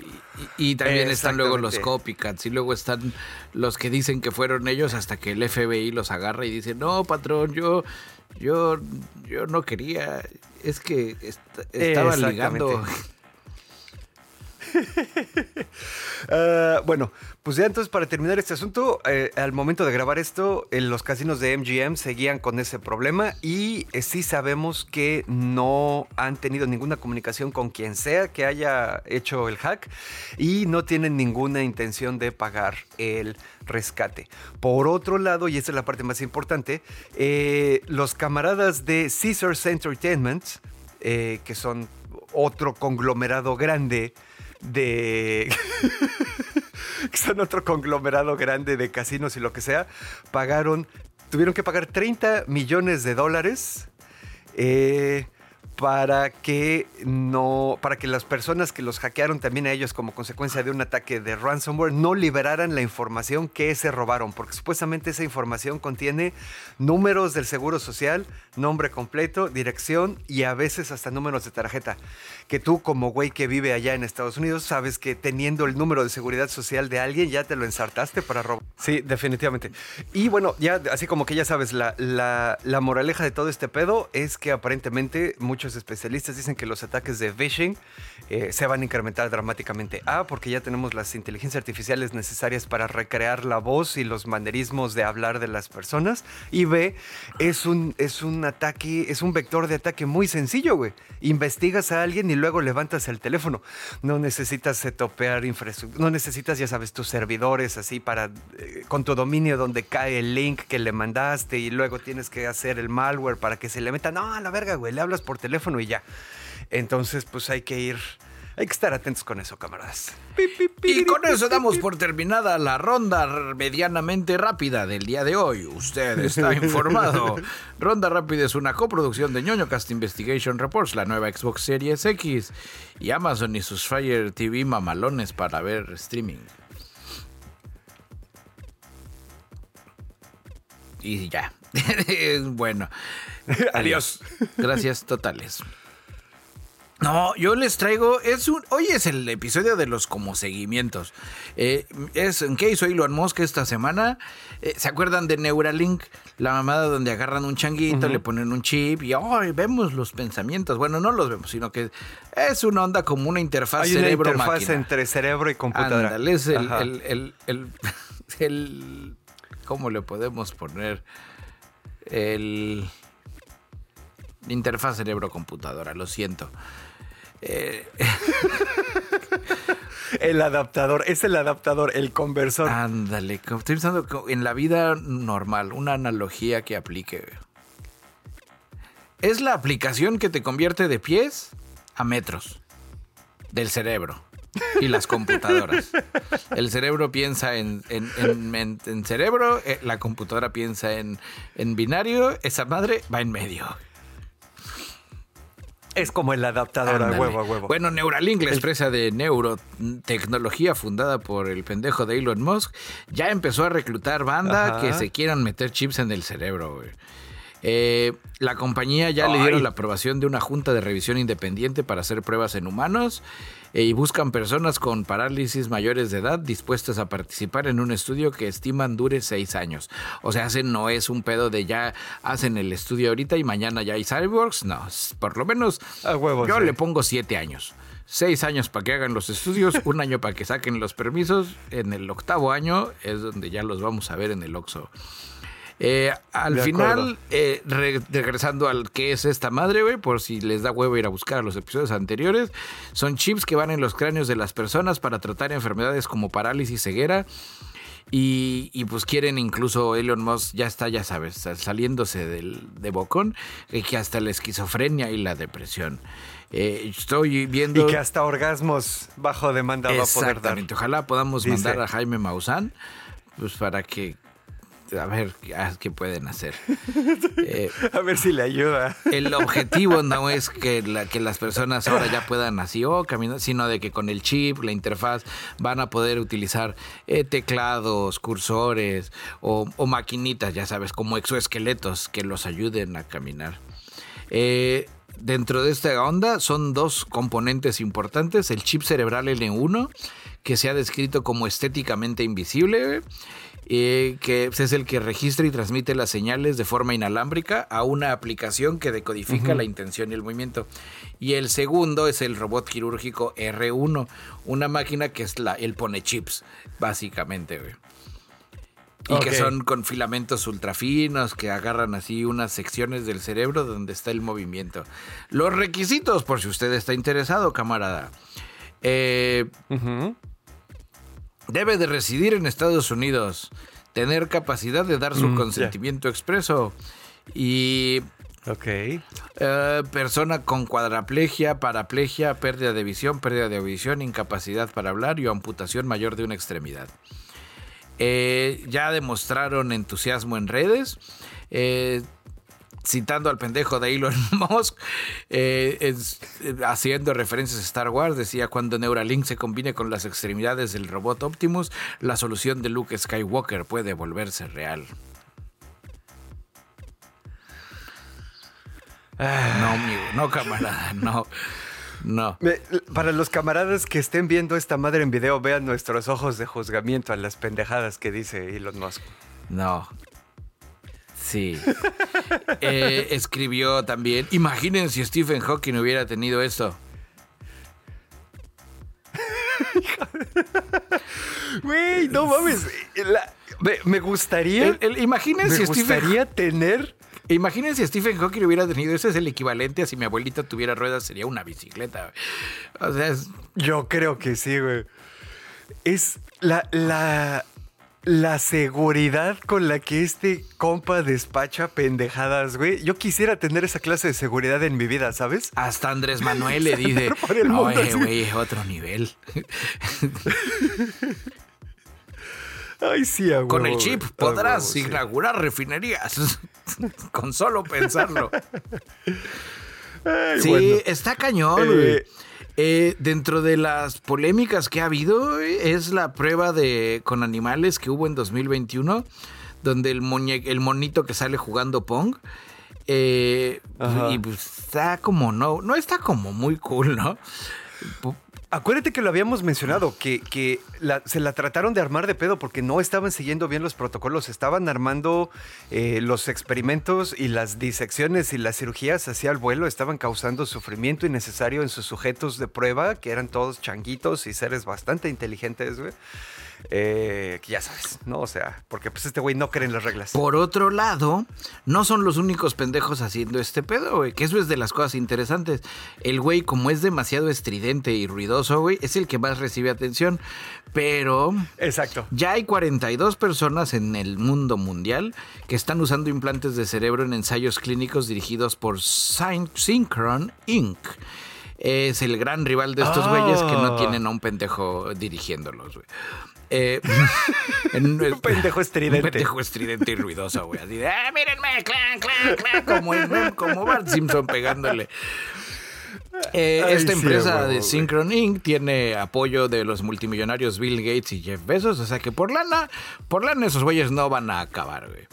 Y, y también están luego los copycats y luego están los que dicen que fueron ellos hasta que el FBI los agarra y dice, no, patrón, yo, yo, yo no quería, es que est- estaba ligando. Ah, bueno, pues ya entonces para terminar este asunto, eh, al momento de grabar esto, eh, los casinos de MGM seguían con ese problema y sí sabemos que no han tenido ninguna comunicación con quien sea que haya hecho el hack y no tienen ninguna intención de pagar el rescate. Por otro lado, y esta es la parte más importante, los camaradas de Caesars Entertainment, que son otro conglomerado grande de... que son otro conglomerado grande de casinos y lo que sea, pagaron, tuvieron que pagar 30 millones de dólares eh, para que no, para que las personas que los hackearon también a ellos como consecuencia de un ataque de ransomware no liberaran la información que se robaron, porque supuestamente esa información contiene números del seguro social, nombre completo, dirección y a veces hasta números de tarjeta. Que tú como güey que vive allá en Estados Unidos sabes que teniendo el número de seguridad social de alguien ya te lo ensartaste para robar. Sí, definitivamente. Y bueno, ya así como que ya sabes, la, la, la moraleja de todo este pedo es que aparentemente muchos varios especialistas dicen que los ataques de phishing eh, se van a incrementar dramáticamente. A, porque ya tenemos las inteligencias artificiales necesarias para recrear la voz y los manerismos de hablar de las personas. Y B, es un, es un ataque, es un vector de ataque muy sencillo, güey. Investigas a alguien y luego levantas el teléfono. No necesitas topear infraestructura, no necesitas, ya sabes, tus servidores así para, eh, con tu dominio donde cae el link que le mandaste y luego tienes que hacer el malware para que se le meta. No, a la verga, güey, le hablas por teléfono y ya. Entonces, pues hay que ir, hay que estar atentos con eso, camaradas. Y con eso damos por terminada la ronda medianamente rápida del día de hoy. Usted está informado. ronda rápida es una coproducción de ñoño Cast Investigation Reports, la nueva Xbox Series X y Amazon y sus Fire TV mamalones para ver streaming. Y ya. bueno. Adiós. Gracias totales. No, yo les traigo, es un, hoy es el episodio de los como seguimientos. Eh, es en qué hizo Elon Musk esta semana. Eh, ¿Se acuerdan de Neuralink? La mamada donde agarran un changuito, le ponen un chip y hoy vemos los pensamientos. Bueno, no los vemos, sino que es una onda como una interfaz cerebro una interfaz entre cerebro y computadora. Ándale, es el, el, el, el, el, ¿cómo le podemos poner? El interfaz cerebro-computadora, lo siento. Eh, el adaptador, es el adaptador, el conversor. Ándale, estoy pensando en la vida normal, una analogía que aplique. Es la aplicación que te convierte de pies a metros del cerebro y las computadoras. El cerebro piensa en, en, cerebro, eh, la computadora piensa en, en binario, esa madre va en medio. Es como el adaptador a huevo a huevo. Bueno, Neuralink, la empresa de neurotecnología fundada por el pendejo de Elon Musk, ya empezó a reclutar banda que se quieran meter chips en el cerebro, güey. Eh, la compañía ya le dieron la aprobación de una junta de revisión independiente para hacer pruebas en humanos y buscan personas con parálisis mayores de edad dispuestas a participar en un estudio que estiman dure seis años. O sea, no es un pedo de ya hacen el estudio ahorita y mañana ya hay cyborgs. No, por lo menos yo le pongo siete años seis años para que hagan los estudios, un año para que saquen los permisos. En el octavo año es donde ya los vamos a ver en el Oxxo. Eh, al final, eh, regresando al qué es esta madre, güey, por si les da huevo ir a buscar a los episodios anteriores, son chips que van en los cráneos de las personas para tratar enfermedades como parálisis, ceguera. Y, pues quieren incluso Elon Musk ya está, ya sabes, saliéndose del, de bocón, eh, que hasta la esquizofrenia y la depresión. estoy viendo. Y que hasta orgasmos bajo demanda va a poder dar. Ojalá podamos mandar a Jaime Maussan, pues para que a ver qué pueden hacer. Eh, a ver si le ayuda. El objetivo no es que, que las personas ahora ya puedan así o oh, caminar, sino de que con el chip, la interfaz, van a poder utilizar eh, teclados, cursores o, maquinitas, ya sabes, como exoesqueletos que los ayuden a caminar. Eh, dentro de esta onda son dos componentes importantes, el chip cerebral L1, que se ha descrito como estéticamente invisible, eh, que es el que registra y transmite las señales de forma inalámbrica a una aplicación que decodifica la intención y el movimiento. Y el segundo es el robot quirúrgico R1, una máquina que es la, el pone chips, básicamente. Y que son con filamentos ultrafinos que agarran así unas secciones del cerebro donde está el movimiento. Los requisitos, por si usted está interesado, camarada. Eh, Debe de residir en Estados Unidos, tener capacidad de dar su mm, consentimiento expreso y... Ok. Eh, persona con cuadraplegia, paraplegia, pérdida de visión, pérdida de audición, incapacidad para hablar y amputación mayor de una extremidad. Eh, ya demostraron entusiasmo en redes. Eh, citando al pendejo de Elon Musk, eh, eh, haciendo referencias a Star Wars, decía, cuando Neuralink se combine con las extremidades del robot Optimus, la solución de Luke Skywalker puede volverse real. No, amigo, no, camarada, no. No. para los camaradas que estén viendo esta madre en video, vean nuestros ojos de juzgamiento a las pendejadas que dice Elon Musk. No, Sí. eh, escribió también, imaginen si Stephen Hawking hubiera tenido esto. Güey, no mames. la- me, me gustaría. El- el- imaginen me si Stephen gustaría tener. Imaginen si Stephen Hawking hubiera tenido eso, es el equivalente a si mi abuelita tuviera ruedas, sería una bicicleta. O sea, es- Yo creo que sí, güey. Es la, la, la seguridad con la que este compa despacha pendejadas, güey. Yo quisiera tener esa clase de seguridad en mi vida, ¿sabes? hasta Andrés Manuel le dice, oye, así". güey, es otro nivel. Ay, sí, a Con el chip podrás sí. inaugurar refinerías. Con solo pensarlo. Ay, Sí, bueno. está cañón, Eh, güey. Eh, dentro de las polémicas que ha habido, güey, es la prueba de con animales que hubo en 2021, donde el, muñe- el monito que sale jugando Pong. eh, y pues está como, no, no está como muy cool, ¿no? Acuérdate que lo habíamos mencionado, que, que se la trataron de armar de pedo porque no estaban siguiendo bien los protocolos, estaban armando eh, los experimentos y las disecciones y las cirugías hacia el vuelo, estaban causando sufrimiento innecesario en sus sujetos de prueba, que eran todos changuitos y seres bastante inteligentes, güey. Eh, que ya sabes, ¿no? O sea, porque pues este güey no cree en las reglas. Por otro lado, no son los únicos pendejos haciendo este pedo, güey. Que eso es de las cosas interesantes. El güey, como es demasiado estridente y ruidoso, güey, es el que más recibe atención. Pero Exacto. ya hay 42 personas en el mundo mundial que están usando implantes de cerebro en ensayos clínicos dirigidos por Syn- Synchron Inc. Es el gran rival de estos Ah. güeyes que no tienen a un pendejo dirigiéndolos, güey. Eh, en- Un pendejo estridente. Un pendejo estridente y ruidoso, güey. Así de, ¡ah, mírenme! ¡Clan, clan, clan! Como, el- como Bart Simpson pegándole. Eh, Ay, esta sí, empresa huevo, de. Synchron Inc. tiene apoyo de los multimillonarios Bill Gates y Jeff Bezos, o sea que por lana, por lana esos güeyes no van a acabar, güey.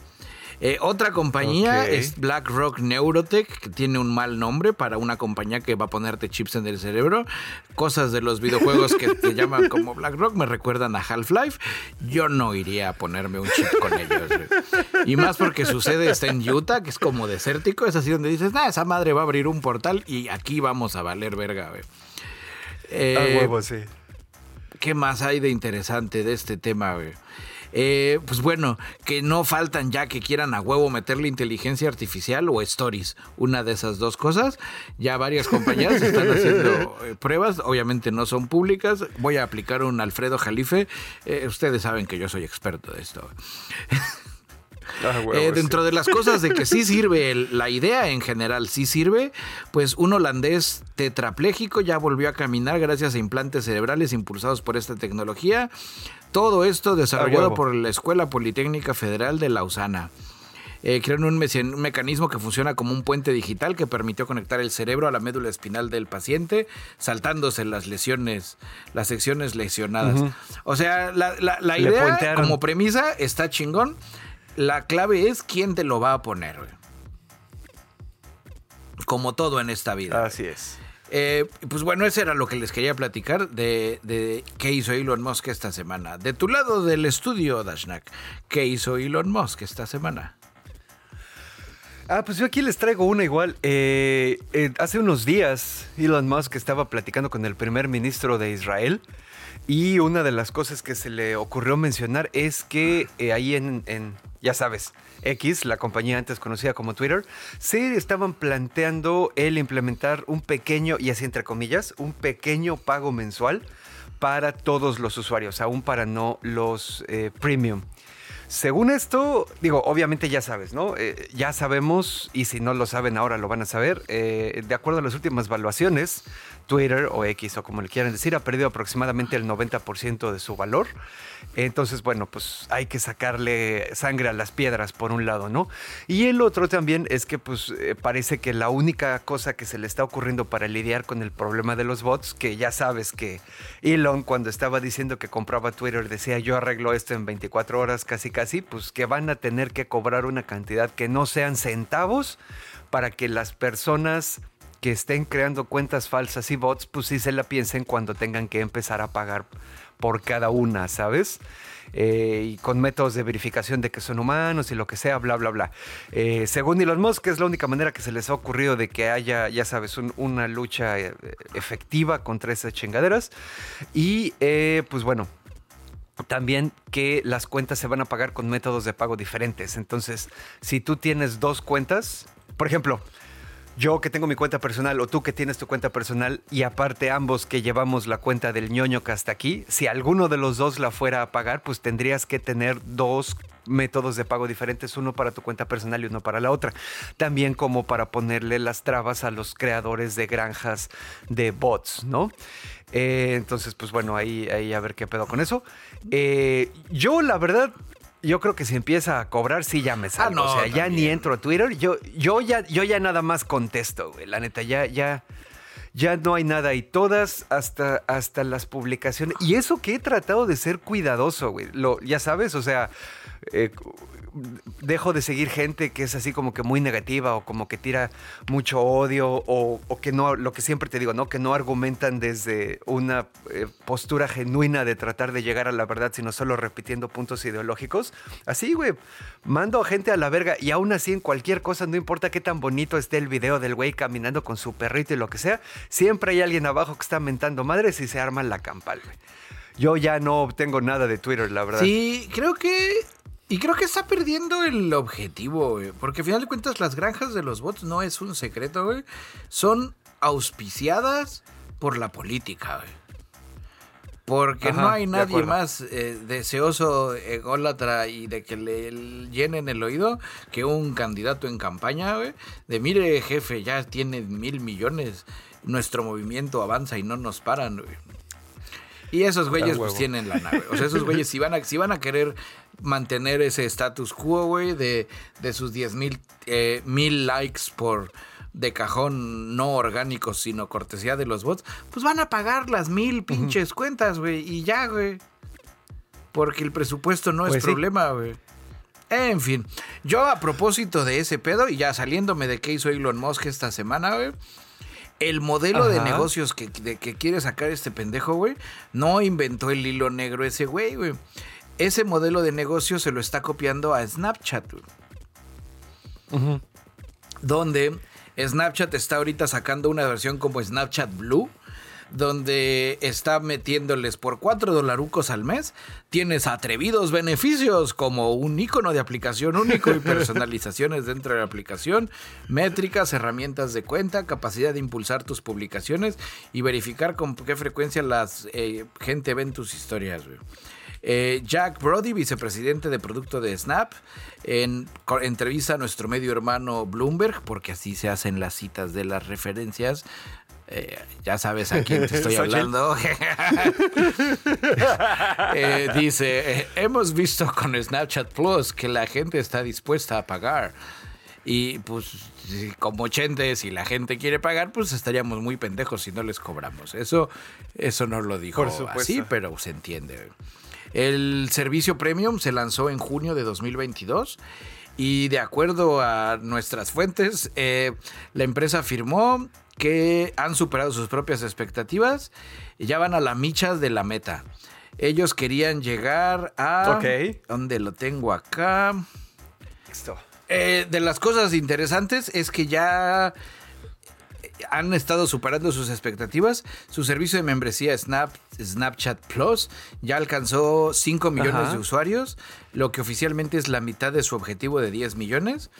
Eh, otra compañía es BlackRock Neurotech, que tiene un mal nombre para una compañía que va a ponerte chips en el cerebro. Cosas de los videojuegos que te llaman como BlackRock me recuerdan a Half-Life. Yo no iría a ponerme un chip con ellos. Y más porque su sede está en Utah, que es como desértico. Es así donde dices, nah, esa madre va a abrir un portal y aquí vamos a valer verga, güey. Eh, A huevo, sí. ¿Qué más hay de interesante de este tema, güey? Eh, pues bueno, que no faltan ya que quieran a huevo meterle inteligencia artificial o stories. Una de esas dos cosas. Ya varias compañías están haciendo eh, pruebas. Obviamente no son públicas. Voy a aplicar un Alfredo Jalife. Eh, ustedes saben que yo soy experto de esto. A huevo, Eh, sí. dentro de las cosas de que sí sirve, el- la idea en general sí sirve, pues un holandés tetrapléjico ya volvió a caminar gracias a implantes cerebrales impulsados por esta tecnología. Todo esto desarrollado por la Escuela Politécnica Federal de Lausana. Eh, crearon un, mecanismo que funciona como un puente digital que permitió conectar el cerebro a la médula espinal del paciente, saltándose las lesiones, las secciones lesionadas. O sea, la, la- la Le idea como premisa está chingón. La clave es quién te lo va a poner. Como todo en esta vida. Así es. Eh, pues bueno, eso era lo que les quería platicar de, qué hizo Elon Musk esta semana. De tu lado del estudio, Dashnak, ¿qué hizo Elon Musk esta semana? Ah, pues yo aquí les traigo una igual. Eh, eh, hace unos días Elon Musk estaba platicando con el primer ministro de Israel y una de las cosas que se le ocurrió mencionar es que ahí en, ya sabes, X, la compañía antes conocida como Twitter, se estaban planteando el implementar un pequeño, y así entre comillas, un pequeño pago mensual para todos los usuarios, aún para no los eh, premium. Según esto, digo, obviamente ya sabes, ¿no? Eh, ya sabemos, y si no lo saben ahora lo van a saber, eh, de acuerdo a las últimas valuaciones, Twitter o X o como le quieran decir, ha perdido aproximadamente el 90% de su valor. Entonces, bueno, pues hay que sacarle sangre a las piedras por un lado, ¿no? Y el otro también es que pues eh, parece que la única cosa que se le está ocurriendo para lidiar con el problema de los bots, que ya sabes que Elon cuando estaba diciendo que compraba Twitter decía yo arreglo esto en 24 horas casi casi, pues que van a tener que cobrar una cantidad que no sean centavos para que las personas que estén creando cuentas falsas y bots, pues sí se la piensen cuando tengan que empezar a pagar por cada una, ¿sabes? Eh, y con métodos de verificación de que son humanos y lo que sea, bla, bla, bla. Eh, según Elon Musk, es la única manera que se les ha ocurrido de que haya, ya sabes, una lucha eh, efectiva contra esas chingaderas. Y pues bueno, también que las cuentas se van a pagar con métodos de pago diferentes. Entonces, si tú tienes dos cuentas, por ejemplo, yo que tengo mi cuenta personal o tú que tienes tu cuenta personal y aparte ambos que llevamos la cuenta del ñoño que hasta aquí, si alguno de los dos la fuera a pagar, pues tendrías que tener dos métodos de pago diferentes, uno para tu cuenta personal y uno para la otra. También como para ponerle las trabas a los creadores de granjas de bots, ¿no? Eh, entonces, pues bueno, ahí, ahí a ver qué pedo con eso. Eh, yo, la verdad, yo creo que si empieza a cobrar, sí ya me ah, salgo. o sea, ya ni entro a Twitter. Yo, yo, ya, yo ya nada más contesto, güey. La neta, ya, ya, ya no hay nada. Y todas, hasta, hasta las publicaciones. Y eso que he tratado de ser cuidadoso, güey. Lo, ya sabes, o sea, eh, dejo de seguir gente que es así como que muy negativa o como que tira mucho odio o, que no, lo que siempre te digo, ¿no? Que no argumentan desde una eh, postura genuina de tratar de llegar a la verdad, sino solo repitiendo puntos ideológicos. Así, güey, mando a gente a la verga y aún así en cualquier cosa, no importa qué tan bonito esté el video del güey caminando con su perrito y lo que sea, siempre hay alguien abajo que está mentando madres y se arma la campal, güey. Yo ya no tengo nada de Twitter, la verdad. Sí, creo que y creo que está perdiendo el objetivo, güey. Porque al final de cuentas, las granjas de los bots no es un secreto, güey. Son auspiciadas por la política, güey. Porque no hay nadie más eh, deseoso, ególatra y de que le llenen el oído que un candidato en campaña, güey. De mire, jefe, ya tiene mil millones. Nuestro movimiento avanza y no nos paran, güey. Y esos güeyes pues tienen la nave. O sea, esos güeyes si van a, si van a querer mantener ese status quo, güey, de, de sus 10 mil, eh, mil likes por de cajón no orgánicos, sino cortesía de los bots, pues van a pagar las mil pinches cuentas, güey, y ya, güey. Porque el presupuesto no es pues problema, güey. En fin, yo a propósito de ese pedo, y ya saliéndome de qué hizo Elon Musk esta semana, güey. El modelo de negocios que, que quiere sacar este pendejo, güey, no inventó el hilo negro ese güey, güey ese modelo de negocio se lo está copiando a Snapchat. Donde Snapchat está ahorita sacando una versión como Snapchat Blue. Donde está metiéndoles por 4 dolarucos al mes. Tienes atrevidos beneficios como un icono de aplicación único y personalizaciones dentro de la aplicación, métricas, herramientas de cuenta, capacidad de impulsar tus publicaciones y verificar con qué frecuencia la eh, gente ve tus historias. Eh, Jack Brody, vicepresidente de producto de Snap, en entrevista a nuestro medio hermano Bloomberg, porque así se hacen las citas de las referencias. Eh, ya sabes a quién te estoy hablando. Eh, dice, hemos visto con Snapchat Plus que la gente está dispuesta a pagar. Y pues como 80 si la gente quiere pagar, pues estaríamos muy pendejos si no les cobramos. Eso, eso no lo dijo así, pero se entiende. El servicio premium se lanzó en junio de 2022 y de acuerdo a nuestras fuentes, eh, la empresa afirmó que han superado sus propias expectativas y ya van a la micha de la meta. Ellos querían llegar a... Ok. ¿Dónde lo tengo acá? Listo. Eh, de las cosas interesantes es que ya han estado superando sus expectativas. Su servicio de membresía Snap, Snapchat Plus ya alcanzó 5 millones de usuarios, lo que oficialmente es la mitad de su objetivo de 10 millones.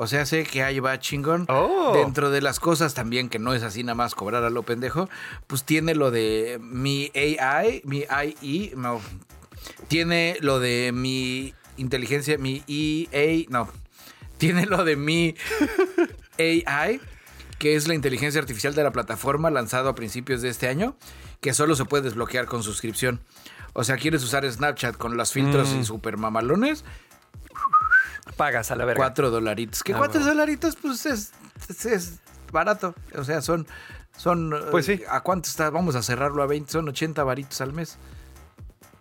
O sea, sé que ahí va chingón. Oh. Dentro de las cosas también, que no es así nada más cobrar a lo pendejo, pues tiene lo de mi AI, mi IE, no. Tiene lo de mi inteligencia, mi EA, no. Tiene lo de mi AI que es la inteligencia artificial de la plataforma lanzado a principios de este año, que solo se puede desbloquear con suscripción. O sea, quieres usar Snapchat con los filtros y mm. super mamalones. Pagas a la verga. Cuatro dolaritos. Que ah, cuatro dolaritos, pues es, es, barato. O sea, son. son pues sí. ¿A cuánto está? Vamos a cerrarlo a 20. Son 80 varitos al mes.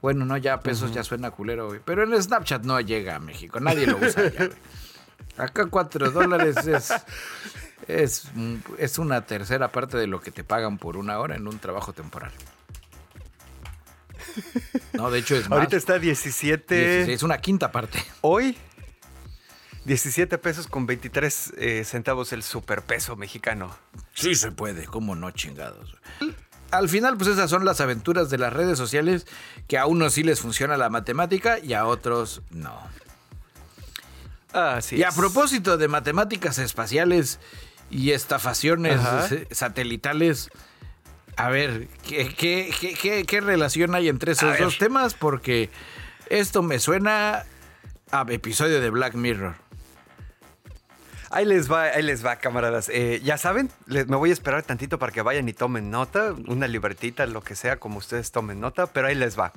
Bueno, no, ya pesos ya suena culero, güey. Pero en Snapchat no llega a México. Nadie lo usa ya, güey. Acá cuatro dólares es. Es, es una tercera parte de lo que te pagan por una hora en un trabajo temporal. No, de hecho es más. Ahorita está 17. 16, es una quinta parte. Hoy, 17 pesos con 23 eh, centavos el superpeso mexicano. Sí se puede, cómo no chingados. Al final, pues esas son las aventuras de las redes sociales que a unos sí les funciona la matemática y a otros no. Así Y a es. propósito de matemáticas espaciales y estafaciones Ajá. satelitales, a ver, ¿qué, qué, qué- relación hay entre A esos ver. dos temas? Porque esto me suena a episodio de Black Mirror. Ahí les va, ahí les va, camaradas. Eh, ya saben, les- me voy a esperar tantito para que vayan y tomen nota, una libertita, lo que sea, como ustedes tomen nota, pero ahí les va.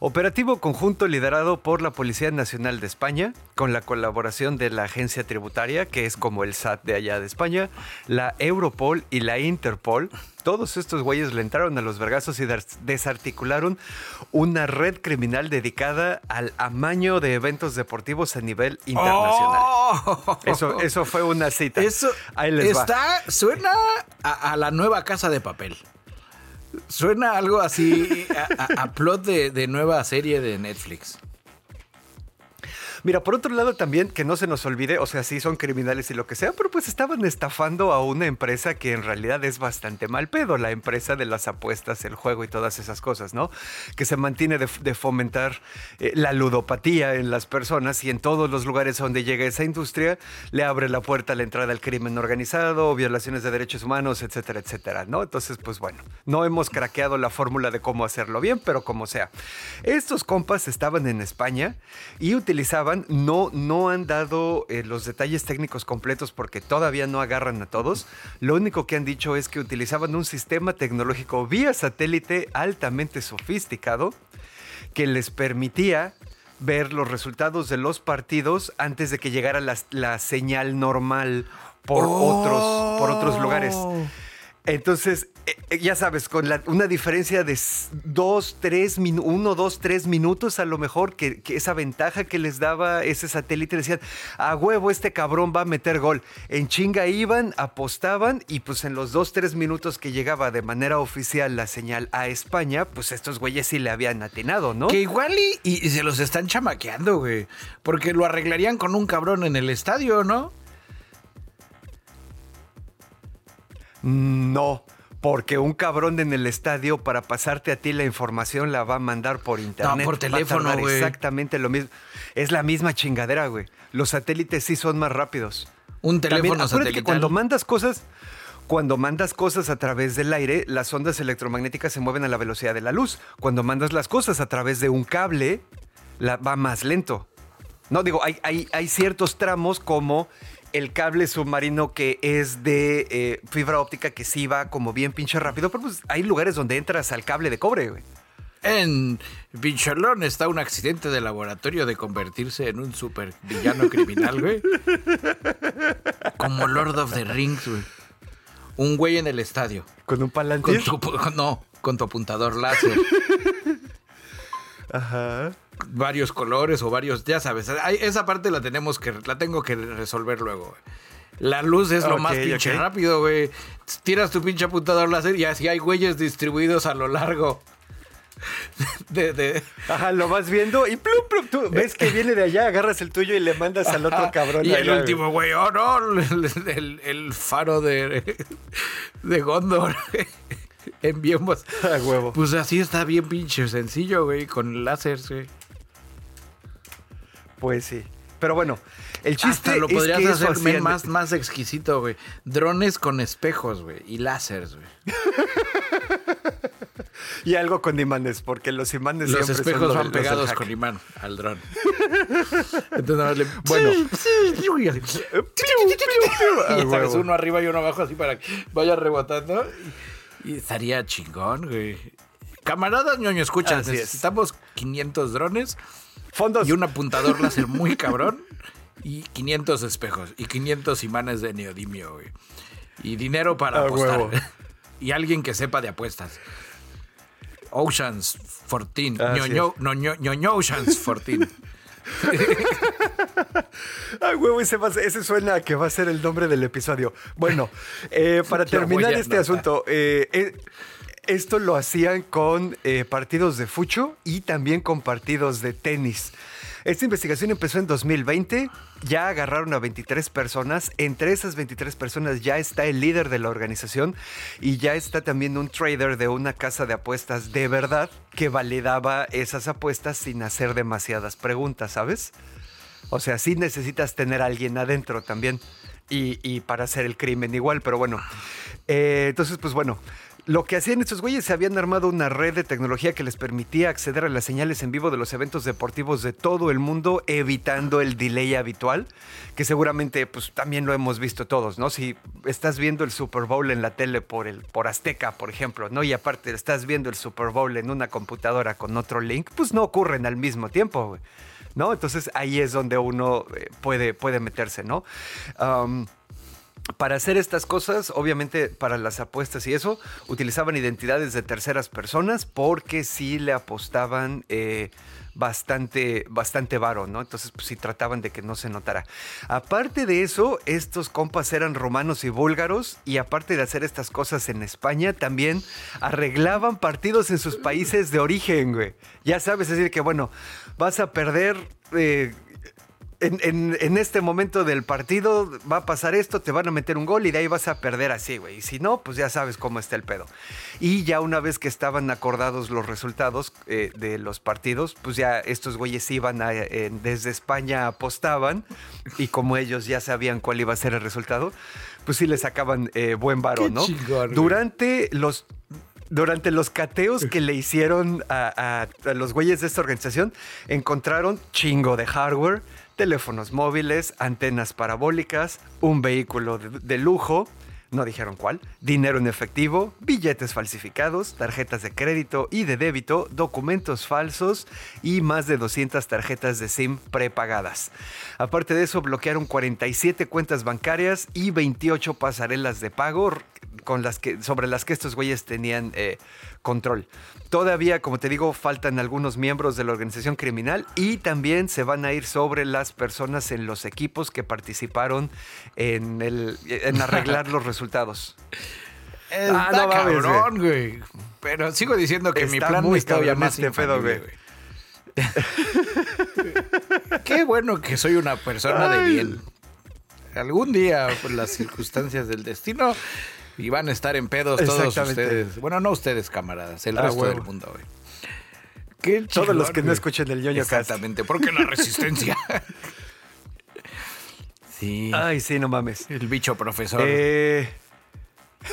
Operativo conjunto liderado por la Policía Nacional de España, con la colaboración de la agencia tributaria, que es como el SAT de allá de España, la Europol y la Interpol. Todos estos güeyes le entraron a los vergazos y des- desarticularon una red criminal dedicada al amaño de eventos deportivos a nivel internacional. ¡Oh! Eso, eso fue una cita. Eso Ahí les va. está, suena a, a la nueva casa de papel. Suena algo así a, a- a plot de, de nueva serie de Netflix. Mira, por otro lado también, que no se nos olvide, o sea, sí son criminales y lo que sea, pero pues estaban estafando a una empresa que en realidad es bastante mal pedo, la empresa de las apuestas, el juego y todas esas cosas, ¿no? Que se mantiene de, fomentar eh, la ludopatía en las personas y en todos los lugares donde llega esa industria le abre la puerta a la entrada al crimen organizado, violaciones de derechos humanos, etcétera, etcétera, ¿no? Entonces, pues bueno, no hemos craqueado la fórmula de cómo hacerlo bien, pero como sea. Estos compas estaban en España y utilizaban, no, no han dado eh, los detalles técnicos completos porque todavía no agarran a todos. Lo único que han dicho es que utilizaban un sistema tecnológico vía satélite altamente sofisticado que les permitía ver los resultados de los partidos antes de que llegara la, la señal normal por, otros, por otros lugares. Entonces, eh, eh, ya sabes, con la- una diferencia de dos, tres uno, dos, tres minutos a lo mejor, que, esa ventaja que les daba ese satélite, decían, a huevo, este cabrón va a meter gol. En chinga iban, apostaban y pues en los dos, tres minutos que llegaba de manera oficial la señal a España, pues estos güeyes sí le habían atinado, ¿no? Que igual y se los están chamaqueando, güey. Porque lo arreglarían con un cabrón en el estadio, ¿no? No, porque un cabrón en el estadio para pasarte a ti la información la va a mandar por internet. por Va a teléfono, güey. Exactamente lo mismo. Es la misma chingadera, güey. Los satélites sí son más rápidos. Un teléfono También, satelital. que cuando mandas cosas, cuando mandas cosas a través del aire, las ondas electromagnéticas se mueven a la velocidad de la luz. Cuando mandas las cosas a través de un cable, la, va más lento. No, digo, hay, hay, hay ciertos tramos como el cable submarino que es de eh, fibra óptica que sí va como bien pinche rápido, pero pues hay lugares donde entras al cable de cobre, güey. En Pincholón está un accidente de laboratorio de convertirse en un super villano criminal, güey. Como Lord of the Rings, güey. Un güey en el estadio. Con un Con palantir. tu, pu- no, con tu apuntador láser. Ajá. Varios colores o varios, ya sabes. hay- esa parte la tenemos que, la tengo que resolver luego. La luz es lo más pinche rápido, güey. Tiras tu pinche apuntador láser y así hay güeyes distribuidos a lo largo. De, de- Ajá, lo vas viendo y plum, plum, tú ves que viene de allá, agarras el tuyo y le mandas al otro cabrón. y el último, güey, oh no, el, el- el faro de, de Gondor. Enviemos. A huevo. Pues así está bien pinche sencillo, güey, con láser, güey. Pues sí. Pero bueno, el chiste Hasta lo es podrías que eso hacer hacían- más, más exquisito, güey. Drones con espejos, güey. Y láseres, güey. Y algo con imanes, porque los imanes Los siempre espejos van los pegados con imán al dron. Entonces. Bueno. Y sabes, uno arriba y uno abajo así para que vaya rebotando. Y, estaría chingón, güey. Camaradas ñoño, escucha, Así es. necesitamos 500 drones Fondos. y un apuntador láser muy cabrón y 500 espejos y 500 imanes de neodimio, güey. Y dinero para A apostar. huevo. y alguien que sepa de apuestas. Oceans 14. Así ñoño, no, ño- ñoño Oceans 14. Ay, huevo, ese, va ese suena a que va a ser el nombre del episodio. Bueno, eh, para terminar este asunto, eh, eh, esto lo hacían con eh, partidos de fucho y también con partidos de tenis. Esta investigación empezó en 2020, ya agarraron a 23 personas, entre esas 23 personas ya está el líder de la organización y ya está también un trader de una casa de apuestas de verdad que validaba esas apuestas sin hacer demasiadas preguntas, ¿sabes? O sea, sí necesitas tener a alguien adentro también. Y, para hacer el crimen igual, pero bueno. Eh, entonces, pues bueno. Lo que hacían estos güeyes, se habían armado una red de tecnología que les permitía acceder a las señales en vivo de los eventos deportivos de todo el mundo, evitando el delay habitual, que seguramente pues también lo hemos visto todos, ¿no? Si estás viendo el Super Bowl en la tele por, el, por Azteca, por ejemplo, ¿no? Y aparte estás viendo el Super Bowl en una computadora con otro link, pues no ocurren al mismo tiempo. ¿no? Entonces ahí es donde uno eh, puede, puede meterse, ¿no? Para hacer estas cosas, obviamente para las apuestas y eso, utilizaban identidades de terceras personas porque sí le apostaban eh, bastante, bastante varo, ¿no? Entonces, pues sí trataban de que no se notara. Aparte de eso, estos compas eran romanos y búlgaros y aparte de hacer estas cosas en España, también arreglaban partidos en sus países de origen, güey. Ya sabes, es decir, que bueno, vas a perder... eh, en, en- en este momento del partido va a pasar esto, te van a meter un gol y de ahí vas a perder así, güey. Y si no, pues ya sabes cómo está el pedo. Y ya una vez que estaban acordados los resultados eh, de los partidos, pues ya estos güeyes iban a- eh, desde España apostaban y como ellos ya sabían cuál iba a ser el resultado, pues sí le sacaban eh, buen varo, ¿no? chingón. Durante los durante los cateos que le hicieron a, a- a los güeyes de esta organización, encontraron chingo de hardware, teléfonos móviles, antenas parabólicas, un vehículo de, lujo, no dijeron cuál, dinero en efectivo, billetes falsificados, tarjetas de crédito y de débito, documentos falsos y más de 200 tarjetas de SIM prepagadas. Aparte de eso, bloquearon 47 cuentas bancarias y 28 pasarelas de pago con las que, sobre las que estos güeyes tenían eh, control. Todavía, como te digo, faltan algunos miembros de la organización criminal y también se van a ir sobre las personas en los equipos que participaron en, el, en arreglar los resultados. Está Ah, no mames, cabrón, güey. Pero sigo diciendo que mi Está plan muy es todavía cabrón más este pedo, güey. Qué bueno que soy una persona de bien. Algún día, por las circunstancias del destino, y van a estar en pedos todos ustedes. Bueno, no ustedes, camaradas, el Ah, resto huevo. del mundo, güey. Qué Todos los que no escuchen el cast. Exactamente, porque la resistencia. sí. Ay, sí, no mames. El bicho profesor. Eh,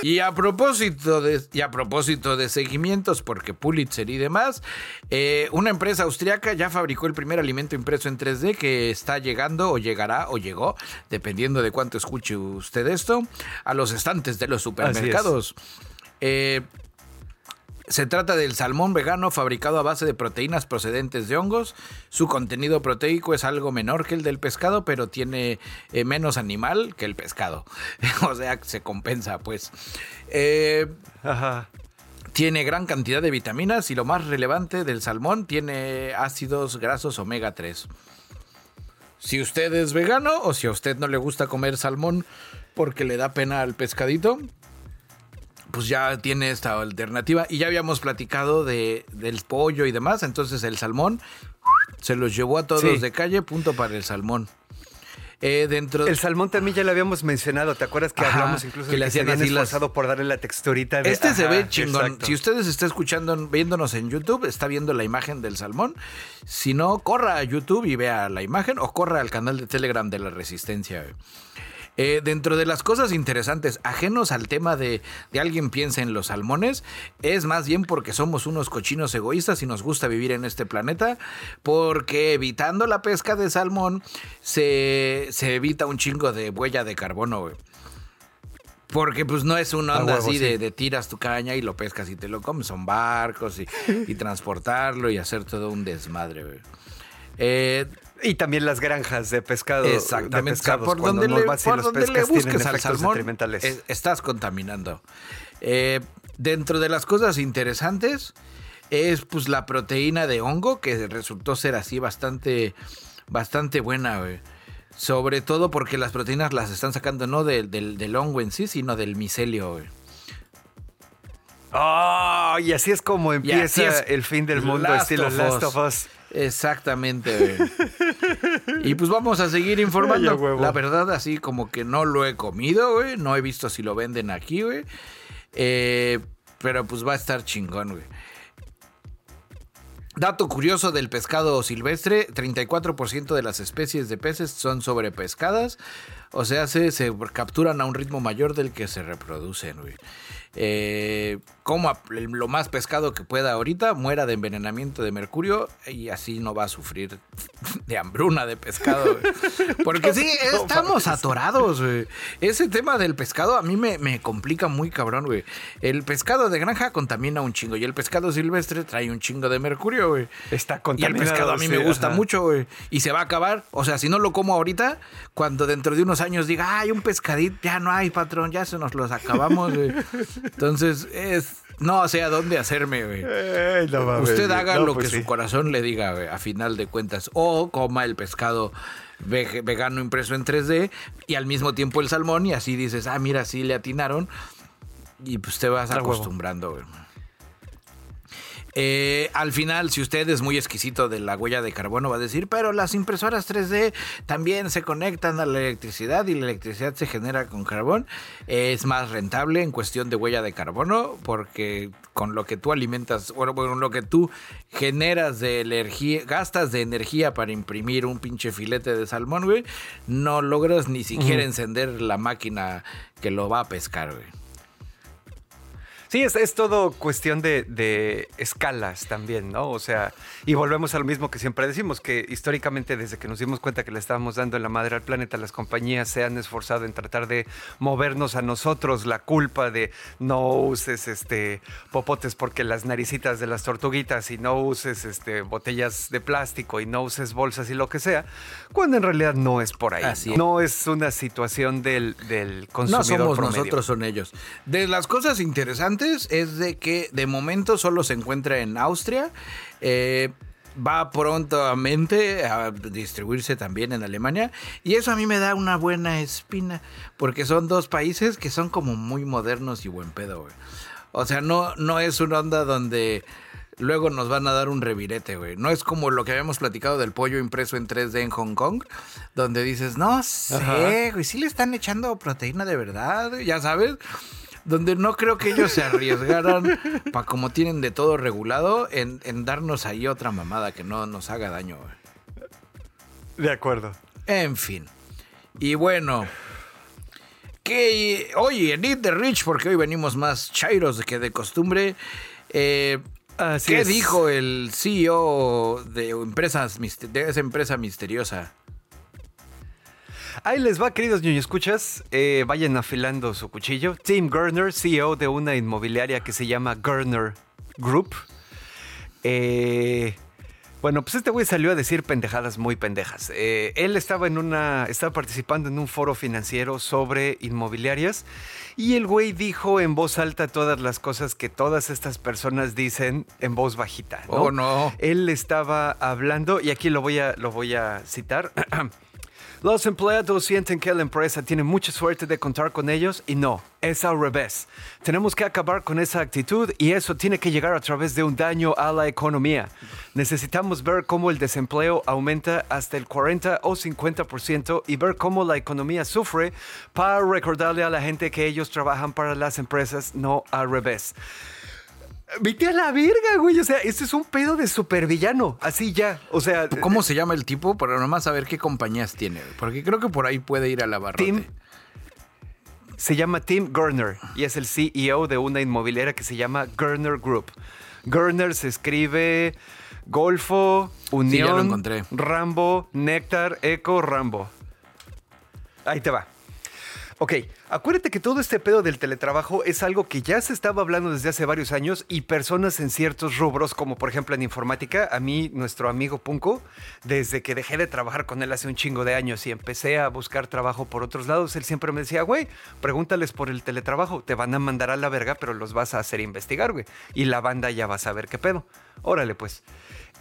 Y a propósito de, y a propósito de seguimientos, porque Pulitzer y demás, eh, una empresa austriaca ya fabricó el primer alimento impreso en 3D que está llegando o llegará o llegó, dependiendo de cuánto escuche usted esto, a los estantes de los supermercados. Eh, se trata del salmón vegano fabricado a base de proteínas procedentes de hongos. Su contenido proteico es algo menor que el del pescado, pero tiene eh, menos animal que el pescado. o sea, se compensa, pues. Eh, ajá. tiene gran cantidad de vitaminas y lo más relevante del salmón tiene ácidos grasos omega 3. Si usted es vegano o si a usted no le gusta comer salmón porque le da pena al pescadito, pues ya tiene esta alternativa. Y ya habíamos platicado de, del pollo y demás, entonces el salmón se los llevó a todos Sí. de calle, punto para el salmón. Eh, dentro El salmón también ya lo habíamos mencionado. ¿Te acuerdas que Ajá, hablamos incluso que de le hacían así las- esforzado por darle la texturita de Este se ve chingón. exacto. Si ustedes está escuchando, viéndonos en YouTube, está viendo la imagen del salmón. Si no, corra a YouTube y vea la imagen o corra al canal de Telegram de la Resistencia. Eh, dentro de las cosas interesantes, ajenos al tema de, de alguien piensa en los salmones, es más bien porque somos unos cochinos egoístas y nos gusta vivir en este planeta, porque evitando la pesca de salmón se, se evita un chingo de huella de carbono, güey. Porque pues no es una onda huevo, así sí. de, de tiras tu caña y lo pescas y te lo comes. Son barcos y, y transportarlo y hacer todo un desmadre, güey. Eh, Y también las granjas de pescado. de exactamente. Sea, pescados, por donde, no le, vas por los donde le busques al salmón, detrimentales. eh, estás contaminando. Eh, dentro de las cosas interesantes es pues la proteína de hongo que resultó ser así bastante, bastante buena, güey. Sobre todo porque las proteínas las están sacando no del, del, del hongo en sí, sino del micelio, güey. Oh, y así es como empieza es el fin del mundo, Last estilo of Last of Us. Exactamente, güey. y pues vamos a seguir informando. La verdad, así como que no lo he comido, güey. No he visto si lo venden aquí, güey. Eh, pero pues va a estar chingón, güey. Dato curioso del pescado silvestre, 34% de las especies de peces son sobrepescadas, o sea, se, se capturan a un ritmo mayor del que se reproducen, güey. Eh, como lo más pescado que pueda ahorita, muera de envenenamiento de mercurio y así no va a sufrir de hambruna de pescado. Porque sí, estamos atorados, güey. Ese tema del pescado a mí me, me complica muy cabrón, güey. El pescado de granja contamina un chingo y el pescado silvestre trae un chingo de mercurio, güey. Está Y el contaminado. pescado a mí me gusta ajá. mucho, güey. Y se va a acabar. O sea, si no lo como ahorita, cuando dentro de unos años diga, hay un pescadito, ya no hay, patrón, ya se nos los acabamos, güey. Entonces, es. No sé a dónde hacerme, güey. No mames, Usted haga No, lo pues que sí. su corazón le diga, güey, a final de cuentas. O coma el pescado vegano impreso en 3D y al mismo tiempo el salmón y así dices, ah, mira, sí le atinaron. Y pues te vas acostumbrando, güey. Eh, al final, si usted es muy exquisito de la huella de carbono, va a decir, pero las impresoras 3D también se conectan a la electricidad y la electricidad se genera con carbón. Es más rentable en cuestión de huella de carbono porque con lo que tú alimentas, bueno, con lo que tú generas de energía, gastas de energía para imprimir un pinche filete de salmón, güey, no logras ni siquiera encender la máquina que lo va a pescar, güey. Sí, es, es todo cuestión de, de escalas también, ¿no? O sea, y volvemos a lo mismo que siempre decimos, que históricamente desde que nos dimos cuenta que le estábamos dando en la madre al planeta, las compañías se han esforzado en tratar de movernos a nosotros la culpa de no uses este popotes porque las naricitas de las tortuguitas y no uses este botellas de plástico y no uses bolsas y lo que sea, cuando en realidad no es por ahí. Así ¿no? es. No es una situación del, del No consumidor somos promedio. nosotros, son ellos. De las cosas interesantes es de que de momento solo se encuentra en Austria. eh, va prontamente a distribuirse también en Alemania. Y eso a mí me da una buena espina. Porque son dos países que son como muy modernos y buen pedo, güey. O sea, no, no es una onda donde luego nos van a dar un revirete, güey. No es como lo que habíamos platicado del pollo impreso en 3D en Hong Kong, donde dices, no sé, Ajá. güey, sí le están echando proteína de verdad, güey", ya sabes. Donde no creo que ellos se arriesgaran, para como tienen de todo regulado, en, en darnos ahí otra mamada que no nos haga daño. De acuerdo. En fin. Y bueno. Que hoy en Eat the Rich, porque hoy venimos más chairos que de costumbre. eh, Así ¿Qué es. dijo el CEO de, empresas, de esa empresa misteriosa? Ahí les va, queridos ñoño escuchas. Eh, vayan afilando su cuchillo. Tim Gurner, CEO de una inmobiliaria que se llama Gurner Group. Eh, bueno, pues este güey salió a decir pendejadas muy pendejas. Eh, él estaba en una. estaba participando en un foro financiero sobre inmobiliarias. Y el güey dijo en voz alta todas las cosas que todas estas personas dicen en voz bajita. ¿no? Oh, no. Él estaba hablando, y aquí lo voy a, lo voy a citar. Los empleados sienten que la empresa tiene mucha suerte de contar con ellos y no, es al revés. Tenemos que acabar con esa actitud y eso tiene que llegar a través de un daño a la economía. Necesitamos ver cómo el desempleo aumenta hasta el 40 o 50% y ver cómo la economía sufre para recordarle a la gente que ellos trabajan para las empresas, no al revés. Vete a la verga, güey. O sea, este es un pedo de supervillano. Así ya. O sea, ¿Cómo se llama el tipo? Para nomás saber qué compañías tiene. Porque creo que por ahí puede ir a la barrote. Tim se llama Tim Gurner y es el CEO de una inmobiliaria que se llama Gurner Group. Gurner se escribe Golfo, Unión, ya lo encontré. Rambo, Néctar, Eco, Rambo. Ahí te va. Ok, acuérdate que todo este pedo del teletrabajo es algo que ya se estaba hablando desde hace varios años y personas en ciertos rubros, como por ejemplo en informática, a mí, nuestro amigo Punco, desde que dejé de trabajar con él hace un chingo de años y empecé a buscar trabajo por otros lados, él siempre me decía, güey, pregúntales por el teletrabajo, te van a mandar a la verga, pero los vas a hacer investigar, güey. Y la banda ya va a saber qué pedo. Órale, pues.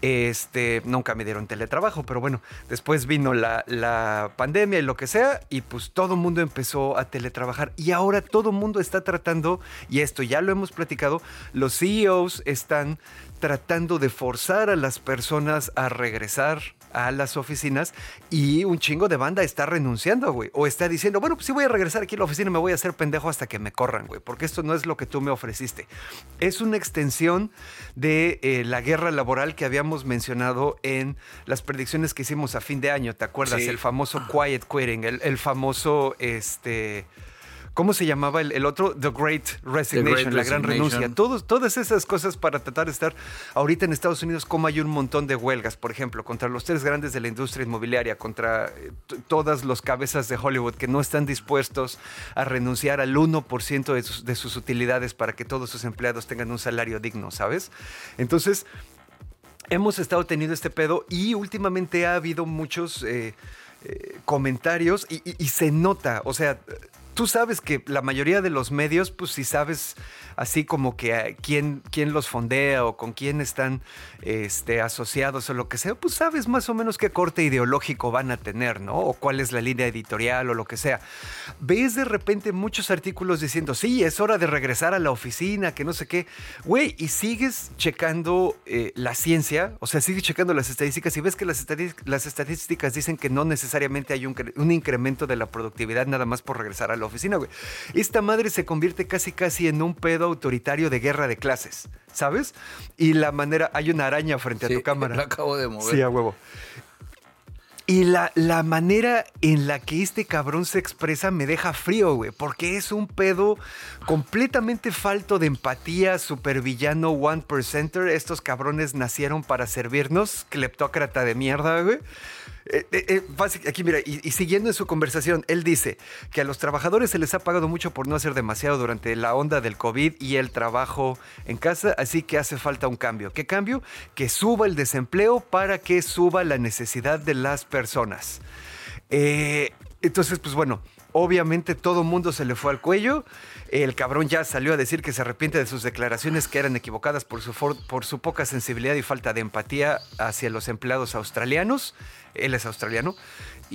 Este, nunca me dieron teletrabajo, pero bueno, después vino la, la pandemia y lo que sea, y pues todo el mundo empezó a teletrabajar. Y ahora todo el mundo está tratando, y esto ya lo hemos platicado, los CEOs están tratando de forzar a las personas a regresar a las oficinas y un chingo de banda está renunciando, güey. O está diciendo, bueno, pues si voy a regresar aquí a la oficina me voy a hacer pendejo hasta que me corran, güey, porque esto no es lo que tú me ofreciste. Es una extensión de eh, la guerra laboral que habíamos mencionado en las predicciones que hicimos a fin de año, ¿te acuerdas? Sí. El famoso quiet quitting, el, el famoso, este... ¿Cómo se llamaba el, el otro? The Great Resignation, Great la gran renuncia. Todos, todas esas cosas para tratar de estar ahorita en Estados Unidos, como hay un montón de huelgas, por ejemplo, contra los tres grandes de la industria inmobiliaria, contra eh, todas los cabezas de Hollywood que no están dispuestos a renunciar al 1% de sus, de sus utilidades para que todos sus empleados tengan un salario digno, ¿sabes? Entonces, hemos estado teniendo este pedo y últimamente ha habido muchos eh, eh, comentarios y, y- y se nota, o sea, tú sabes que la mayoría de los medios, pues si sabes así como que a quién, quién los fondea o con quién están este, asociados o lo que sea, pues sabes más o menos qué corte ideológico van a tener, ¿no? O cuál es la línea editorial o lo que sea. Ves de repente muchos artículos diciendo, sí, es hora de regresar a la oficina, que no sé qué. Güey, y sigues checando eh, la ciencia, o sea, sigues checando las estadísticas y ves que las, las estadísticas dicen que no necesariamente hay un, un incremento de la productividad nada más por regresar a la oficina, güey. Esta madre se convierte casi casi en un pedo autoritario de guerra de clases, ¿sabes? Y la manera, hay una araña frente a tu cámara. la acabo de mover. Sí, a huevo. Y la, la manera en la que este cabrón se expresa me deja frío, güey, porque es un pedo completamente falto de empatía, supervillano, one percenter. Estos cabrones nacieron para servirnos, cleptócrata de mierda, güey. Eh, eh, eh, aquí mira, y, y siguiendo en su conversación, él dice que a los trabajadores se les ha pagado mucho por no hacer demasiado durante la onda del COVID y el trabajo en casa, así que hace falta un cambio. ¿Qué cambio? Que suba el desempleo para que suba la necesidad de las personas. Eh, entonces, pues bueno, obviamente todo mundo se le fue al cuello. El cabrón ya salió a decir que se arrepiente de sus declaraciones que eran equivocadas por su, por su poca sensibilidad y falta de empatía hacia los empleados australianos. Él es australiano.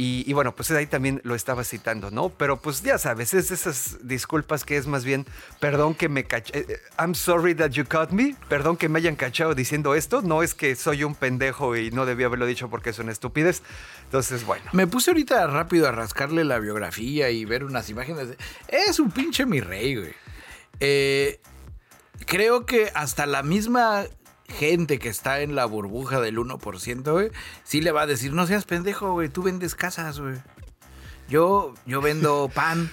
Y, bueno, pues ahí también lo estaba citando, ¿no? Pero pues ya sabes, es esas disculpas que es más bien, perdón que me caché, eh, I'm sorry that you caught me, perdón que me hayan cachado diciendo esto, no es que soy un pendejo y no debía haberlo dicho porque es una estupidez. Entonces, bueno. Me puse ahorita rápido a rascarle la biografía y ver unas imágenes. Es un pinche mi rey, güey. Eh, creo que hasta la misma gente que está en la burbuja del 1%, güey, sí le va a decir, no seas pendejo, güey, tú vendes casas, güey. Yo, yo vendo pan.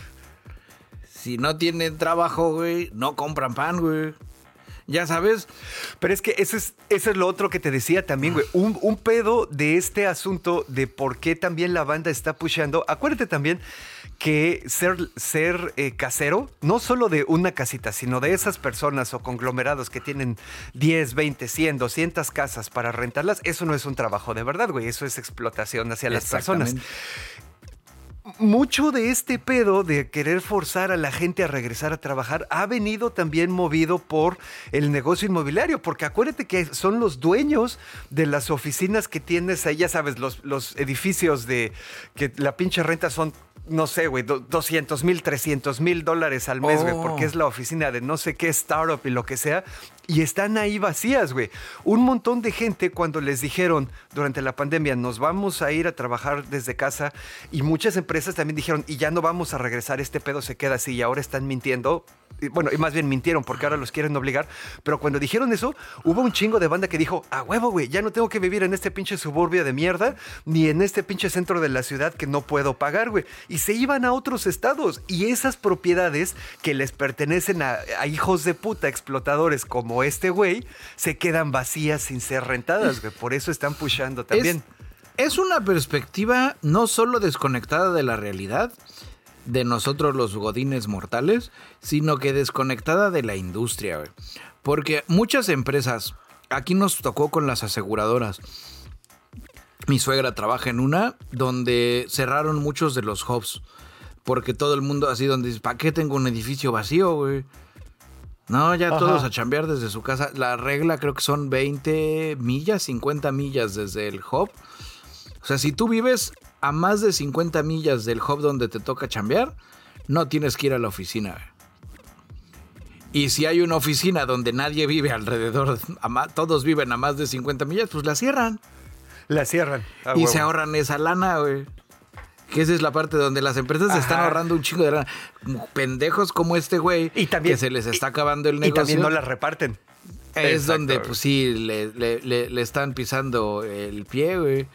Si no tienen trabajo, güey, no compran pan, güey. Ya sabes, Pero es que eso es, eso es lo otro que te decía también, güey. Un, un pedo de este asunto de por qué también la banda está pusheando. Acuérdate también que ser, ser eh, casero, no solo de una casita, sino de esas personas o conglomerados que tienen 10, 20, 100, 200 casas para rentarlas, eso no es un trabajo de verdad, güey. Eso es explotación hacia las personas mucho de este pedo de querer forzar a la gente a regresar a trabajar ha venido también movido por el negocio inmobiliario, porque acuérdate que son los dueños de las oficinas que tienes ahí, ya sabes, los, los edificios de que la pinche renta son... No sé, güey, do- 200 mil, 300 mil dólares al mes, güey, Oh. porque es la oficina de no sé qué startup y lo que sea, y están ahí vacías, güey. Un montón de gente cuando les dijeron durante la pandemia, nos vamos a ir a trabajar desde casa, y muchas empresas también dijeron, y ya no vamos a regresar, este pedo se queda así, y ahora están mintiendo. Bueno, y más bien mintieron porque ahora los quieren obligar, pero cuando dijeron eso, hubo un chingo de banda que dijo, a huevo, güey, ya no tengo que vivir en este pinche suburbio de mierda, ni en este pinche centro de la ciudad que no puedo pagar, güey. Y se iban a otros estados, y esas propiedades que les pertenecen a, a hijos de puta explotadores como este güey, se quedan vacías sin ser rentadas, güey. Por eso están pushando también. Es, es una perspectiva no solo desconectada de la realidad, de nosotros los godines mortales, sino que desconectada de la industria, güey. Porque muchas empresas, aquí nos tocó con las aseguradoras. Mi suegra trabaja en una donde cerraron muchos de los hubs. Porque todo el mundo así donde dice, ¿para qué tengo un edificio vacío, güey? No, ya Ajá. todos a chambear desde su casa. La regla creo que son 20 millas, 50 millas desde el hub. O sea, si tú vives a más de 50 millas del hub donde te toca chambear, no tienes que ir a la oficina. Y si hay una oficina donde nadie vive alrededor, todos viven a más de 50 millas, pues la cierran. La cierran. y huevo. se ahorran esa lana, güey. Que esa es la parte donde las empresas se están ahorrando un chingo de lana. Pendejos como este güey, Y también- que se les está y- acabando el Y negocio. también no la reparten. Es Exacto, donde, pues sí, le, le- le- le están pisando el pie, güey.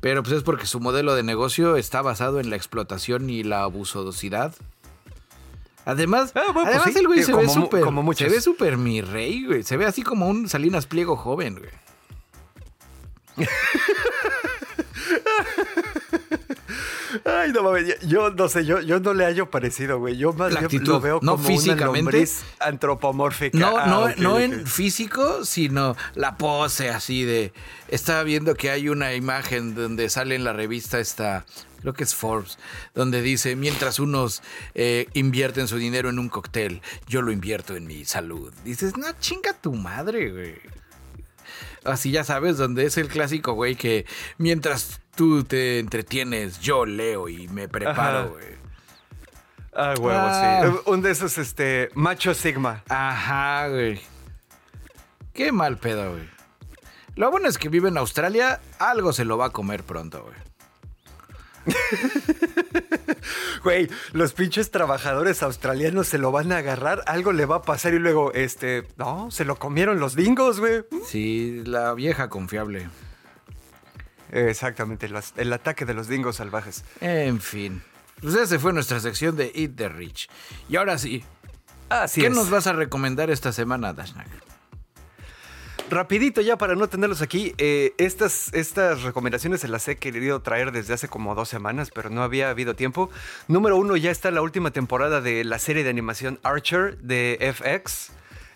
Pero pues es porque su modelo de negocio está basado en la explotación y la abusosidad. Además, Ah, bueno, pues además sí, el güey eh, se ve súper, se ve súper mi rey, güey. Se ve así como un Salinas Pliego joven, güey. Ay, no mames, yo- yo no sé, yo, yo no le hallo parecido, güey. Yo más bien lo veo no como una físicamente. lombriz antropomórfica. No, Ah, no, no en físico, sino la pose así de. Estaba viendo que hay una imagen donde sale en la revista esta, creo que es Forbes, donde dice: mientras unos eh, invierten su dinero en un cóctel, yo lo invierto en mi salud. Dices, no, chinga tu madre, güey. Así ya sabes, donde es el clásico, güey, que mientras tú te entretienes, yo leo y me preparo, güey. Ah, huevo, Ah. sí. Un de esos, este, macho sigma. Ajá, güey. Qué mal pedo, güey. Lo bueno es que vive en Australia, algo se lo va a comer pronto, güey. Güey, los pinches trabajadores australianos se lo van a agarrar, algo le va a pasar y luego, este, no, se lo comieron los dingos, güey. Sí, la vieja confiable. Exactamente, las- el ataque de los dingos salvajes. En fin. Pues esa fue nuestra sección de Eat the Rich. Y ahora sí, Así ¿qué es. nos vas a recomendar esta semana, Dashnak? Rapidito ya para no tenerlos aquí, eh, estas, estas recomendaciones se las he querido traer desde hace como dos semanas, pero no había habido tiempo. Número uno, ya está la última temporada de la serie de animación Archer de FX.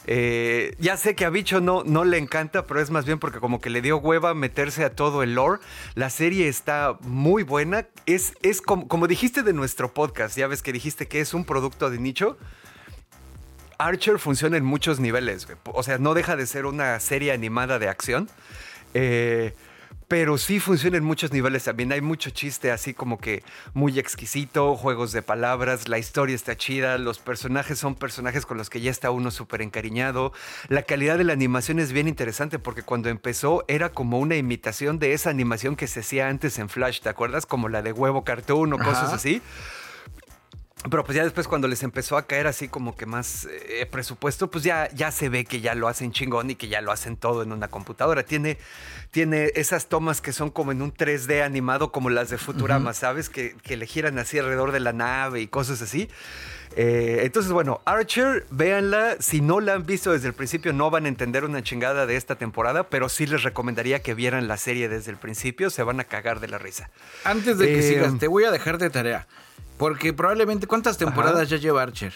Eh, ya sé que a Bicho no, no le encanta, pero es más bien porque como que le dio hueva meterse a todo el lore. La serie está muy buena. Es, es como, como dijiste de nuestro podcast, ya ves que dijiste que es un producto de nicho. Archer funciona en muchos niveles. O sea, no deja de ser una serie animada de acción. eh, pero sí funciona en muchos niveles también. Hay mucho chiste así como que muy exquisito, juegos de palabras, la historia está chida, los personajes son personajes con los que ya está uno súper encariñado. La calidad de la animación es bien interesante porque cuando empezó era como una imitación de esa animación que se hacía antes en Flash, ¿te acuerdas? Como la de huevo cartoon o cosas Ajá. así. Pero pues ya después cuando les empezó a caer así como que más eh, presupuesto, pues ya, ya se ve que ya lo hacen chingón y que ya lo hacen todo en una computadora. Tiene, tiene esas tomas que son como en un 3D animado como las de Futurama, ¿sabes? Que, que le giran así alrededor de la nave y cosas así. Eh, entonces, bueno, Archer, véanla. Si no la han visto desde el principio, no van a entender una chingada de esta temporada, pero sí les recomendaría que vieran la serie desde el principio. Se van a cagar de la risa. Antes de que Eh, sigas, te voy a dejar de tarea. Porque probablemente, ¿cuántas temporadas ya lleva Archer?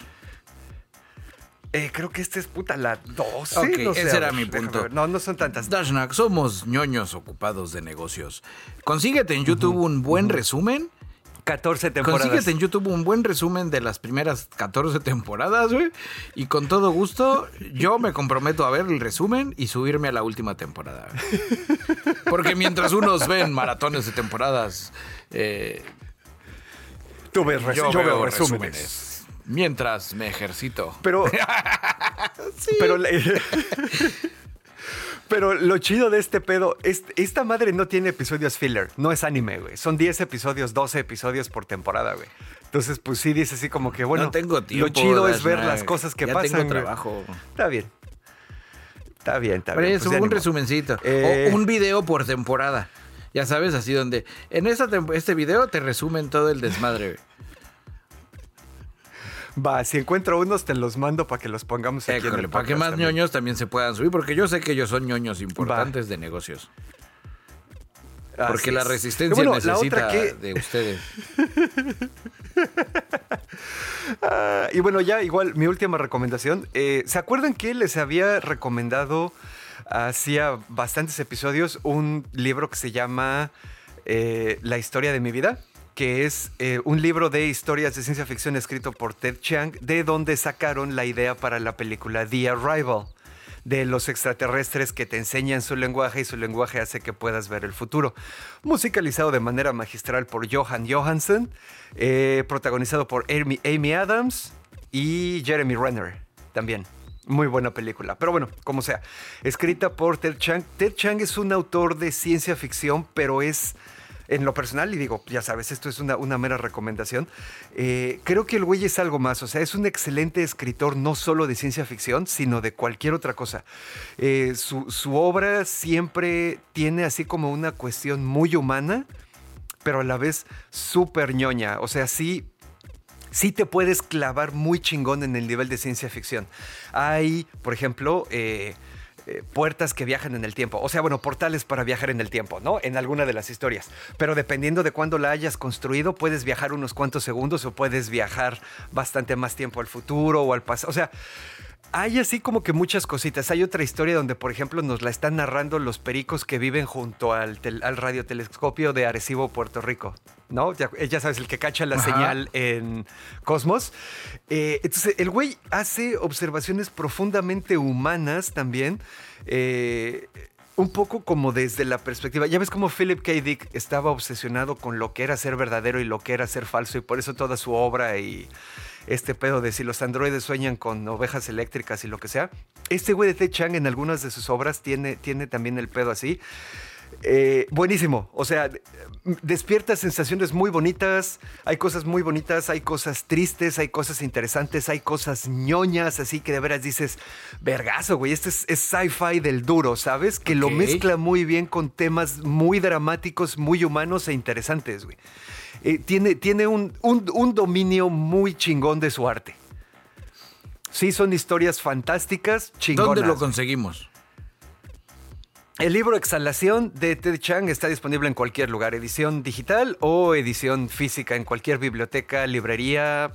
Eh, creo que esta es puta la 12. Ok, no sé, ese era ver, mi punto. No, no son tantas. Dashnak, somos ñoños ocupados de negocios. Consíguete en YouTube un buen resumen. 14 temporadas. Consíguete en YouTube un buen resumen de las primeras 14 temporadas, güey. Y con todo gusto, yo me comprometo a ver el resumen y subirme a la última temporada. Porque mientras unos ven maratones de temporadas, eh, Tú ves yo, yo, veo veo resúmenes. resúmenes. Mientras me ejercito. Pero. Pero. le- Pero lo chido de este pedo, es- esta madre no tiene episodios filler, no es anime, güey. Son 10 episodios, 12 episodios por temporada, güey. Entonces, pues sí dice así como que, bueno, no tengo tiempo. lo chido es ver las cosas que ya pasan. tengo güey. trabajo. Está bien. Está bien, está Pero bien. es pues, un resumencito. Eh, O un video por temporada. Ya sabes, así donde en esta este video te resumen todo el desmadre. Va, si encuentro unos, te los mando para que los pongamos aquí en el para que más también. ñoños también se puedan subir, porque yo sé que ellos son ñoños importantes de negocios. Porque la es. resistencia bueno, la necesita otra que- de ustedes. Ah, y bueno, ya igual mi última recomendación. Eh, ¿Se acuerdan que les había recomendado hacía bastantes episodios un libro que se llama eh, La historia de mi vida? que es eh, un libro de historias de ciencia ficción escrito por Ted Chiang, de donde sacaron la idea para la película The Arrival de los extraterrestres que te enseñan su lenguaje y su lenguaje hace que puedas ver el futuro. Musicalizado de manera magistral por Johan Johansson, eh, protagonizado por Amy, Amy Adams y Jeremy Renner también. Muy buena película. Pero bueno, como sea. Escrita por Ted Chiang. Ted Chiang es un autor de ciencia ficción, pero es en lo personal, y digo, ya sabes, esto es una, mera recomendación, eh, creo que el güey es algo más, o sea, es un excelente escritor no solo de ciencia ficción, sino de cualquier otra cosa. Eh, su, su obra siempre tiene así como una cuestión muy humana, pero a la vez súper ñoña, o sea, sí sí te puedes clavar muy chingón en el nivel de ciencia ficción. Hay, por ejemplo, eh, eh, puertas que viajan en el tiempo. O sea, bueno, portales para viajar en el tiempo, ¿no? En alguna de las historias. Pero dependiendo de cuándo la hayas construido, puedes viajar unos cuantos segundos o puedes viajar bastante más tiempo al futuro o al pasado. O sea, hay así como que muchas cositas. Hay otra historia donde, por ejemplo, nos la están narrando los pericos que viven junto al, radiotelescopio de Arecibo, Puerto Rico. ¿No? Ya, sabes, el que cacha la señal en Cosmos. Eh, entonces, el güey hace observaciones profundamente humanas también. Eh, un poco como desde la perspectiva. Ya ves cómo Philip K. Dick estaba obsesionado con lo que era ser verdadero y lo que era ser falso, y por eso toda su obra y este pedo de si los androides sueñan con ovejas eléctricas y lo que sea. Este güey de Ted Chang en algunas de sus obras tiene, tiene también el pedo así. Eh, buenísimo, o sea, despierta sensaciones muy bonitas, hay cosas muy bonitas, hay cosas tristes, hay cosas interesantes, hay cosas ñoñas, así que de veras dices, vergazo, güey, este es, sci-fi del duro, ¿sabes? Que lo mezcla muy bien con temas muy dramáticos, muy humanos e interesantes, güey. Eh, tiene, tiene un, dominio muy chingón de su arte. Sí, son historias fantásticas, chingonas. ¿Dónde lo conseguimos? El libro Exhalación de Ted Chang está disponible en cualquier lugar, edición digital o edición física en cualquier biblioteca, librería,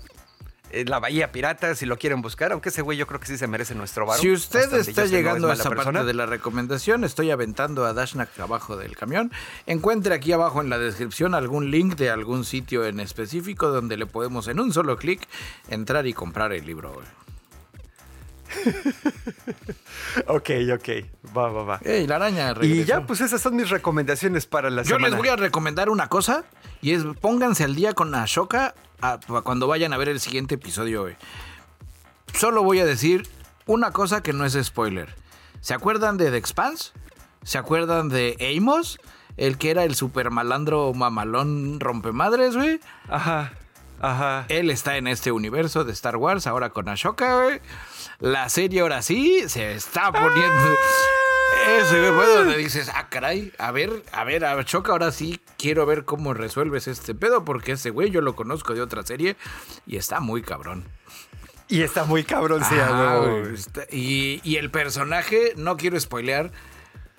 la Bahía Pirata, si lo quieren buscar, aunque ese güey yo creo que sí se merece nuestro barro. Si usted está llegando a esa parte de la recomendación, estoy aventando a Dashnak abajo del camión. Encuentre aquí abajo en la descripción algún link de algún sitio en específico donde le podemos en un solo clic entrar y comprar el libro. ok, ok. Va, va, va. Ey, la araña Y ya, pues esas son mis recomendaciones para la Yo les voy a recomendar una cosa y es pónganse al día con Ashoka cuando vayan a ver el siguiente episodio. Solo voy a decir una cosa que no es spoiler. ¿Se acuerdan de The Expanse? ¿Se acuerdan de Amos? El que era el super malandro mamalón rompemadres, güey. Ajá. Ajá. Él está en este universo de Star Wars, ahora con Ashoka, güey. La serie ahora sí se está poniendo. Ah. Ese güey, donde dices, ah, caray, a ver, a ver, Ashoka, ahora sí quiero ver cómo resuelves este pedo, porque ese güey yo lo conozco de otra serie y está muy cabrón. Y está muy cabrón, sí, y, y el personaje, no quiero spoilear,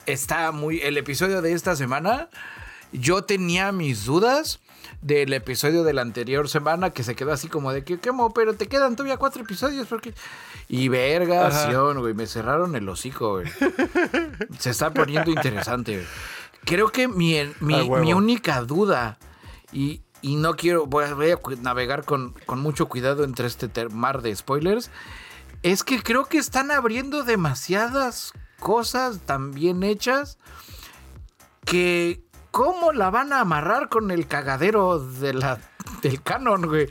está muy. El episodio de esta semana, yo tenía mis dudas del episodio de la anterior semana que se quedó así como de que quemo, pero te quedan todavía cuatro episodios porque y vergación, güey, me cerraron el hocico, güey. se está poniendo interesante. Güey. Creo que mi, mi, única duda y, no quiero voy a, navegar con, con, mucho cuidado entre este mar de spoilers es que creo que están abriendo demasiadas cosas tan bien hechas que ¿cómo la van a amarrar con el cagadero de la, del canon, güey?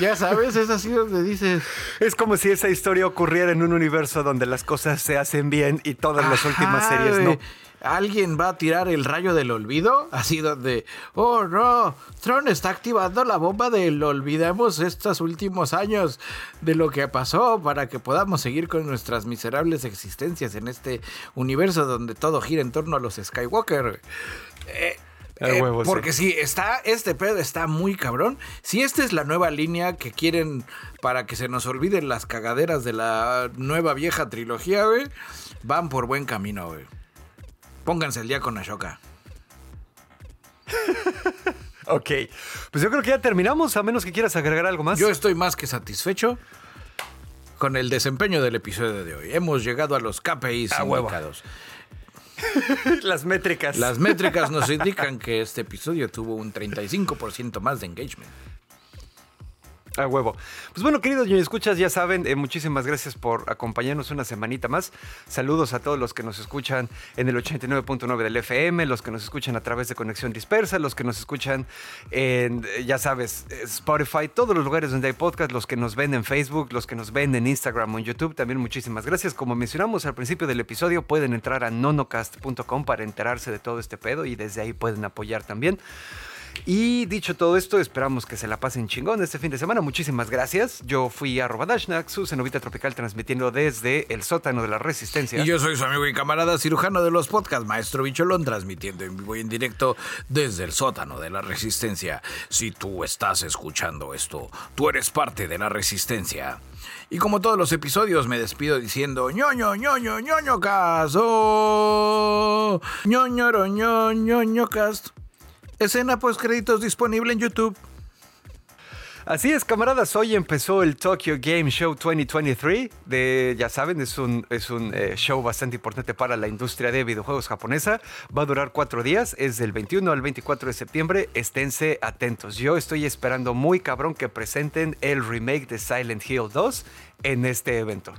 Ya sabes, es así donde dices. Es como si esa historia ocurriera en un universo donde las cosas se hacen bien y todas las últimas series no. ¿Alguien va a tirar el rayo del olvido? Así donde, oh no, Tron está activando la bomba del olvidemos estos últimos años de lo que pasó para que podamos seguir con nuestras miserables existencias en este universo donde todo gira en torno a los Skywalker. Eh, eh, porque si está, este pedo está muy cabrón. Si esta es la nueva línea que quieren para que se nos olviden las cagaderas de la nueva vieja trilogía, güey, van por buen camino, güey. Pónganse el día con Ashoka. ok, pues yo creo que ya terminamos, a menos que quieras agregar algo más. Yo estoy más que satisfecho con el desempeño del episodio de hoy. Hemos llegado a los KPIs indicados. Las métricas. Las métricas nos indican que este episodio tuvo un 35% más de engagement. A huevo. Pues bueno, queridos y escuchas, ya saben, eh, muchísimas gracias por acompañarnos una semanita más. Saludos a todos los que nos escuchan en el 89.9 del FM, los que nos escuchan a través de Conexión Dispersa, los que nos escuchan en, eh, ya sabes, eh, Spotify, todos los lugares donde hay podcast, los que nos ven en Facebook, los que nos ven en Instagram o en YouTube, también muchísimas gracias. Como mencionamos al principio del episodio, pueden entrar a nonocast.com para enterarse de todo este pedo y desde ahí pueden apoyar también. Y dicho todo esto, esperamos que se la pasen chingón este fin de semana. Muchísimas gracias. Yo fui a Dashnak, su cenovita tropical, transmitiendo desde el sótano de la Resistencia. Y yo soy su amigo y camarada cirujano de los podcasts, Maestro Bicholón, transmitiendo en vivo y en directo desde el sótano de la Resistencia. Si tú estás escuchando esto, tú eres parte de la Resistencia. Y como todos los episodios, me despido diciendo ñoño, ñoño, ñoño cast. Oh, ñoño, ñoño, ñoño cast. Escena post créditos disponible en YouTube. Así es, camaradas, hoy empezó el Tokyo Game Show 2023. De, ya saben, es un, es un eh, show bastante importante para la industria de videojuegos japonesa. Va a durar cuatro días, es del 21 al 24 de septiembre. Esténse atentos. Yo estoy esperando muy cabrón que presenten el remake de Silent Hill 2 en este evento.